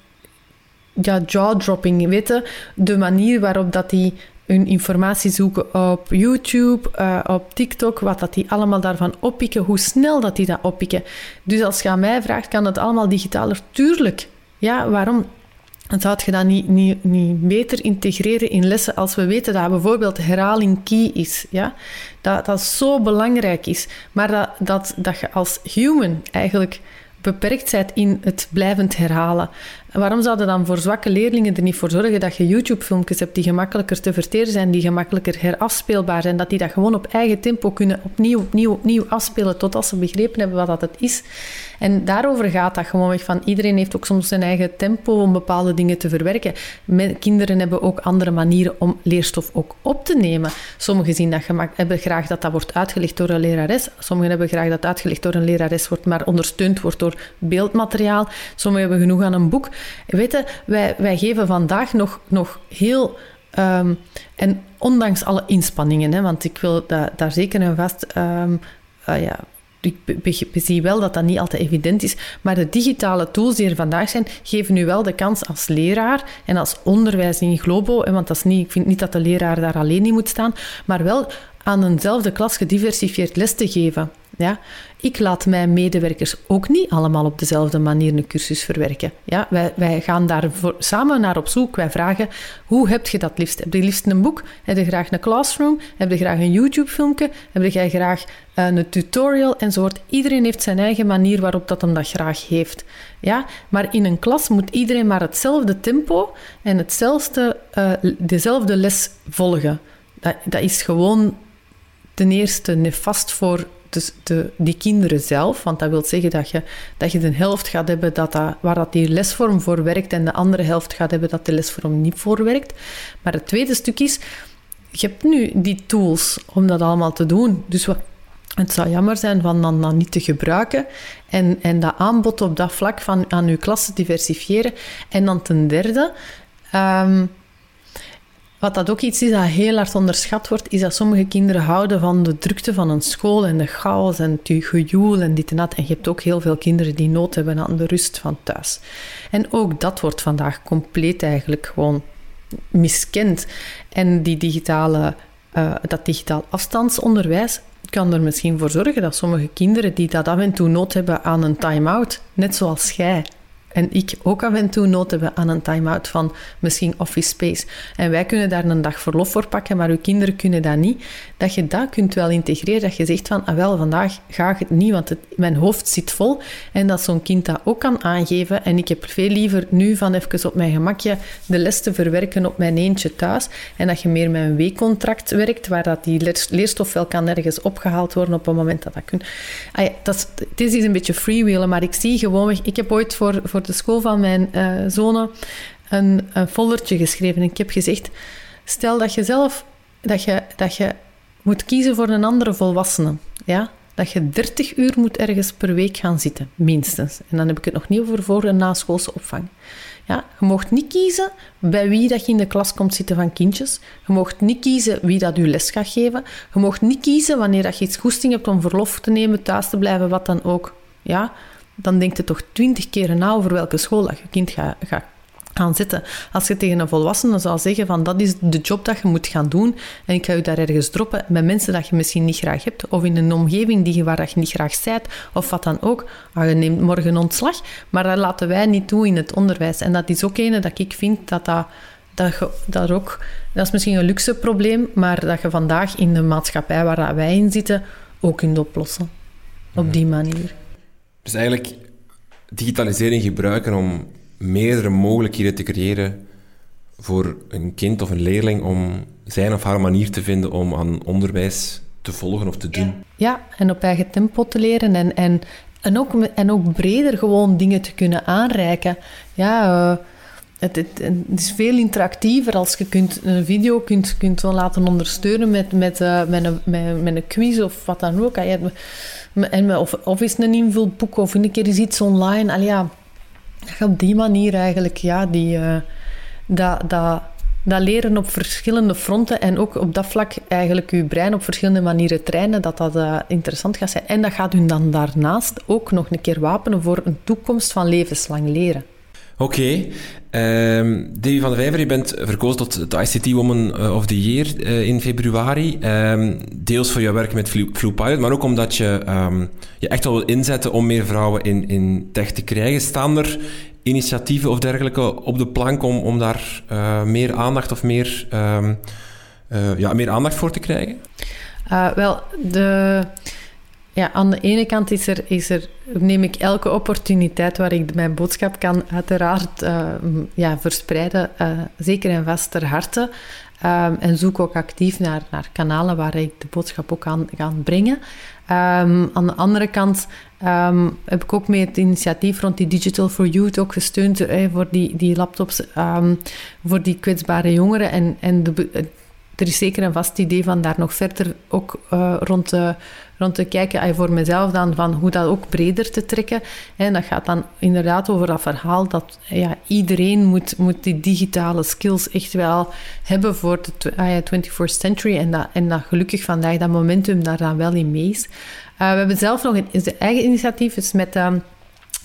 ja, jaw-dropping. Weet je, de manier waarop dat die hun informatie zoeken op YouTube, uh, op TikTok, wat dat die allemaal daarvan oppikken, hoe snel dat die dat oppikken. Dus als je aan mij vraagt, kan het allemaal digitaler? Tuurlijk. Ja, waarom? En zou je dat niet, niet, niet beter integreren in lessen als we weten dat bijvoorbeeld herhaling key is? Ja? Dat dat zo belangrijk is. Maar dat, dat, dat je als human eigenlijk beperkt bent in het blijvend herhalen. Waarom zouden dan voor zwakke leerlingen er niet voor zorgen dat je YouTube-filmpjes hebt die gemakkelijker te verteren zijn, die gemakkelijker herafspeelbaar zijn, dat die dat gewoon op eigen tempo kunnen opnieuw, opnieuw, opnieuw afspelen totdat ze begrepen hebben wat dat het is? En daarover gaat dat gewoon weg van iedereen heeft ook soms zijn eigen tempo om bepaalde dingen te verwerken. Kinderen hebben ook andere manieren om leerstof ook op te nemen. Sommigen zien dat hebben graag dat dat wordt uitgelegd door een lerares. Sommigen hebben graag dat uitgelegd door een lerares wordt, maar ondersteund wordt door beeldmateriaal. Sommigen hebben genoeg aan een boek. Weet je, wij, wij geven vandaag nog, nog heel... Ehm, en ondanks alle inspanningen, hè, want ik wil daar zeker en vast... Um, ja, ik zie wel dat dat niet altijd evident is, maar de digitale tools die er vandaag zijn, geven u wel de kans als leraar en als onderwijs in globo, want dat is niet, ik vind niet dat de leraar daar alleen in moet staan, maar wel aan eenzelfde klas gediversifieerd les te geven. Ja? Ik laat mijn medewerkers ook niet allemaal op dezelfde manier een cursus verwerken. Ja? Wij, wij gaan daar samen naar op zoek. Wij vragen, hoe heb je dat liefst? Heb je liefst een boek? Heb je graag een classroom? Heb je graag een YouTube-filmpje? Heb je graag eh, een tutorial? Enzovoort. Iedereen heeft zijn eigen manier waarop dat hem dat graag heeft. Ja? Maar in een klas moet iedereen maar hetzelfde tempo en hetzelfde, uh, dezelfde les volgen. Dat, dat is gewoon ten eerste nefast voor dus de, die kinderen zelf. Want dat wil zeggen dat je, dat je de helft gaat hebben dat dat, waar dat die lesvorm voor werkt en de andere helft gaat hebben dat de lesvorm niet voor werkt. Maar het tweede stuk is, je hebt nu die tools om dat allemaal te doen. Dus wat, het zou jammer zijn van dan, dan niet te gebruiken en, en dat aanbod op dat vlak van aan uw klas te diversifiëren. En dan ten derde... Ehm, wat dat ook iets is dat heel hard onderschat wordt, is dat sommige kinderen houden van de drukte van een school en de chaos en het gejoel en dit en dat. En je hebt ook heel veel kinderen die nood hebben aan de rust van thuis. En ook dat wordt vandaag compleet eigenlijk gewoon miskend. En die digitale, uh, dat digitaal afstandsonderwijs kan er misschien voor zorgen dat sommige kinderen die dat af en toe nood hebben aan een time-out, net zoals jij, en ik ook af en toe nood hebben aan een time-out van misschien office space. En wij kunnen daar een dag verlof voor pakken, maar uw kinderen kunnen dat niet. Dat je dat kunt wel integreren, dat je zegt van, ah wel, vandaag ga ik het niet, want mijn hoofd zit vol. En dat zo'n kind dat ook kan aangeven. En ik heb veel liever nu van even op mijn gemakje de les te verwerken op mijn eentje thuis. En dat je meer met een weekcontract werkt, waar dat die leerstof wel kan ergens opgehaald worden op het moment dat dat kunt. Ah dat het is een beetje freewheelen, maar ik zie gewoon, ik heb ooit voor, voor de school van mijn uh, zonen een, een foldertje geschreven. En ik heb gezegd, stel dat je zelf dat je, dat je moet kiezen voor een andere volwassene. Ja? Dat je 30 uur moet ergens per week gaan zitten, minstens. En dan heb ik het nog niet over voor- en naschoolse opvang. Ja, je mocht niet kiezen bij wie dat je in de klas komt zitten van kindjes. Je mocht niet kiezen wie dat je les gaat geven. Je mocht niet kiezen wanneer dat je iets goesting hebt om verlof te nemen, thuis te blijven, wat dan ook. Ja, dan denk je toch twintig keer na over welke school dat je kind gaat, gaat gaan zitten. Als je tegen een volwassene zou zeggen van dat is de job dat je moet gaan doen en ik ga je daar ergens droppen met mensen dat je misschien niet graag hebt of in een omgeving die je, waar je niet graag zijt of wat dan ook, ah, je neemt morgen ontslag, maar dat laten wij niet toe in het onderwijs. En dat is ook een dat ik vind dat dat, dat, je, dat ook, dat is misschien een luxe probleem, maar dat je vandaag in de maatschappij waar wij in zitten ook kunt oplossen. Op die manier. Dus eigenlijk digitalisering gebruiken om meerdere mogelijkheden te creëren voor een kind of een leerling om zijn of haar manier te vinden om aan onderwijs te volgen of te doen. Ja, en op eigen tempo te leren en, en, en, ook, en ook breder gewoon dingen te kunnen aanreiken. Ja, uh, het, is veel interactiever als je kunt, een video kunt, kunt laten ondersteunen met, met, uh, met, een, met, met, een quiz of wat dan ook. En, of, of is een invulboek of een keer is iets online. Al ja, op die manier eigenlijk ja, die, uh, dat, dat, dat leren op verschillende fronten en ook op dat vlak eigenlijk je brein op verschillende manieren trainen, dat dat uh, interessant gaat zijn. En dat gaat u dan daarnaast ook nog een keer wapenen voor een toekomst van levenslang leren. Oké. Okay. Um, Davy van de Vijver, je bent verkozen tot de ICT Woman eh, of the Year uh, in februari. Um, deels voor jouw werk met Flu Pilot, maar ook omdat je um, je echt wel wil inzetten om meer vrouwen in, in tech te krijgen. Staan er initiatieven of dergelijke op de plank om, om daar uh, meer aandacht of meer, ja, meer aandacht voor te krijgen? wel, de ja, aan de ene kant is er, is er, neem ik elke opportuniteit waar ik mijn boodschap kan uiteraard uh, ja, verspreiden, uh, zeker en vast ter harte. Um, en zoek ook actief naar, naar kanalen waar ik de boodschap ook kan gaan brengen. Um, aan de andere kant um, heb ik ook mee het initiatief rond die Digital for Youth ook gesteund eh, voor die, die laptops voor die kwetsbare jongeren. En, en de, er is zeker een vast idee van daar nog verder ook uh, rond, te, rond te kijken. voor mezelf dan van hoe dat ook breder te trekken. En dat gaat dan inderdaad over dat verhaal dat ja, iedereen moet, moet die digitale skills echt wel hebben voor de 21st ah century. En dat, en dat gelukkig vandaag dat momentum daar dan wel in mee is. Uh, we hebben zelf nog een, eigen initiatief, met...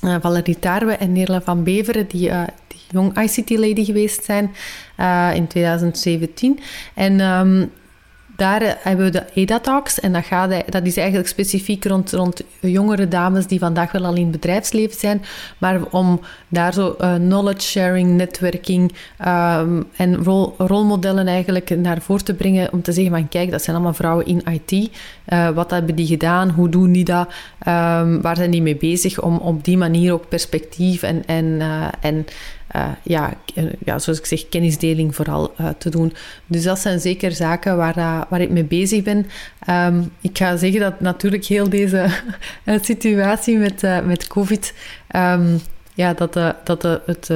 Uh, Valerie Tarwe en Neerle van Beveren, die, uh, jong ICT-lady geweest zijn uh, in 2017. En um, daar eh, hebben we de EDA-talks. En dat, gaat, dat is eigenlijk specifiek rond, rond jongere dames die vandaag wel al in het bedrijfsleven zijn. Maar om daar zo uh, knowledge sharing, netwerking um, en rol, rolmodellen eigenlijk naar voren te brengen. Om te zeggen van kijk, dat zijn allemaal vrouwen in IT. Uh, wat hebben die gedaan? Hoe doen die dat? Um, waar zijn die mee bezig? Om op die manier ook perspectief en, en, en uh, ja, ja, zoals ik zeg, kennisdeling vooral uh, te doen. Dus dat zijn zeker zaken waar, waar ik mee bezig ben. Um, ik ga zeggen dat natuurlijk heel deze situatie met, met COVID, um, ja, dat, dat het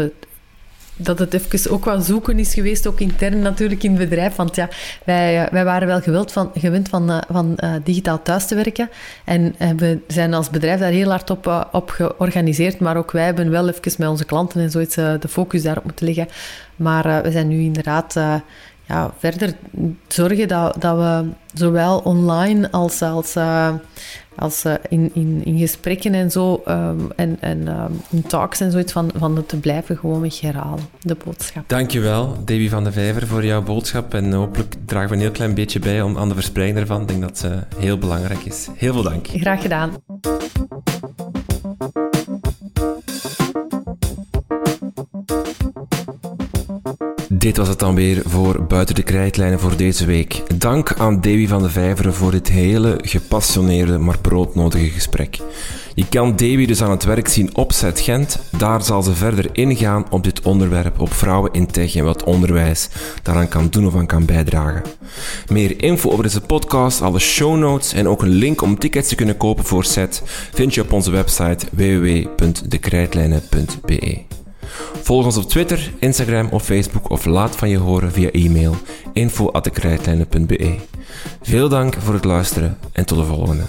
dat het even ook wat zoeken is geweest, ook intern natuurlijk in het bedrijf. Want ja, wij, wij waren wel gewend van, gewend van, uh, van uh, digitaal thuis te werken. En we zijn als bedrijf daar heel hard op, op georganiseerd. Maar ook wij hebben wel even met onze klanten en zoiets de focus daarop moeten leggen. Maar we zijn nu inderdaad ja, verder zorgen dat, dat we zowel online als, als, als uh, in, in, in gesprekken en zo um, en, en um, in talks en zoiets van, van het te blijven gewoon weg herhalen, de boodschap. Dankjewel, Davy van de Vijver, voor jouw boodschap en hopelijk dragen we een heel klein beetje bij om, aan de verspreiding ervan. Ik denk dat uh, heel belangrijk is. Heel veel dank. Graag gedaan. Dit was het dan weer voor Buiten de Krijtlijnen voor deze week. Dank aan Davy van de Vijveren voor dit hele gepassioneerde, maar broodnodige gesprek. Je kan Davy dus aan het werk zien op Zet Gent. Daar zal ze verder ingaan op dit onderwerp, op vrouwen in tech en wat onderwijs daaraan kan doen of aan kan bijdragen. Meer info over deze podcast, alle show notes en ook een link om tickets te kunnen kopen voor Set vind je op onze website www.dekrijtlijnen.be. Volg ons op Twitter, Instagram of Facebook of laat van je horen via e-mail info.dekrijtlijnen.be. Veel dank voor het luisteren en tot de volgende.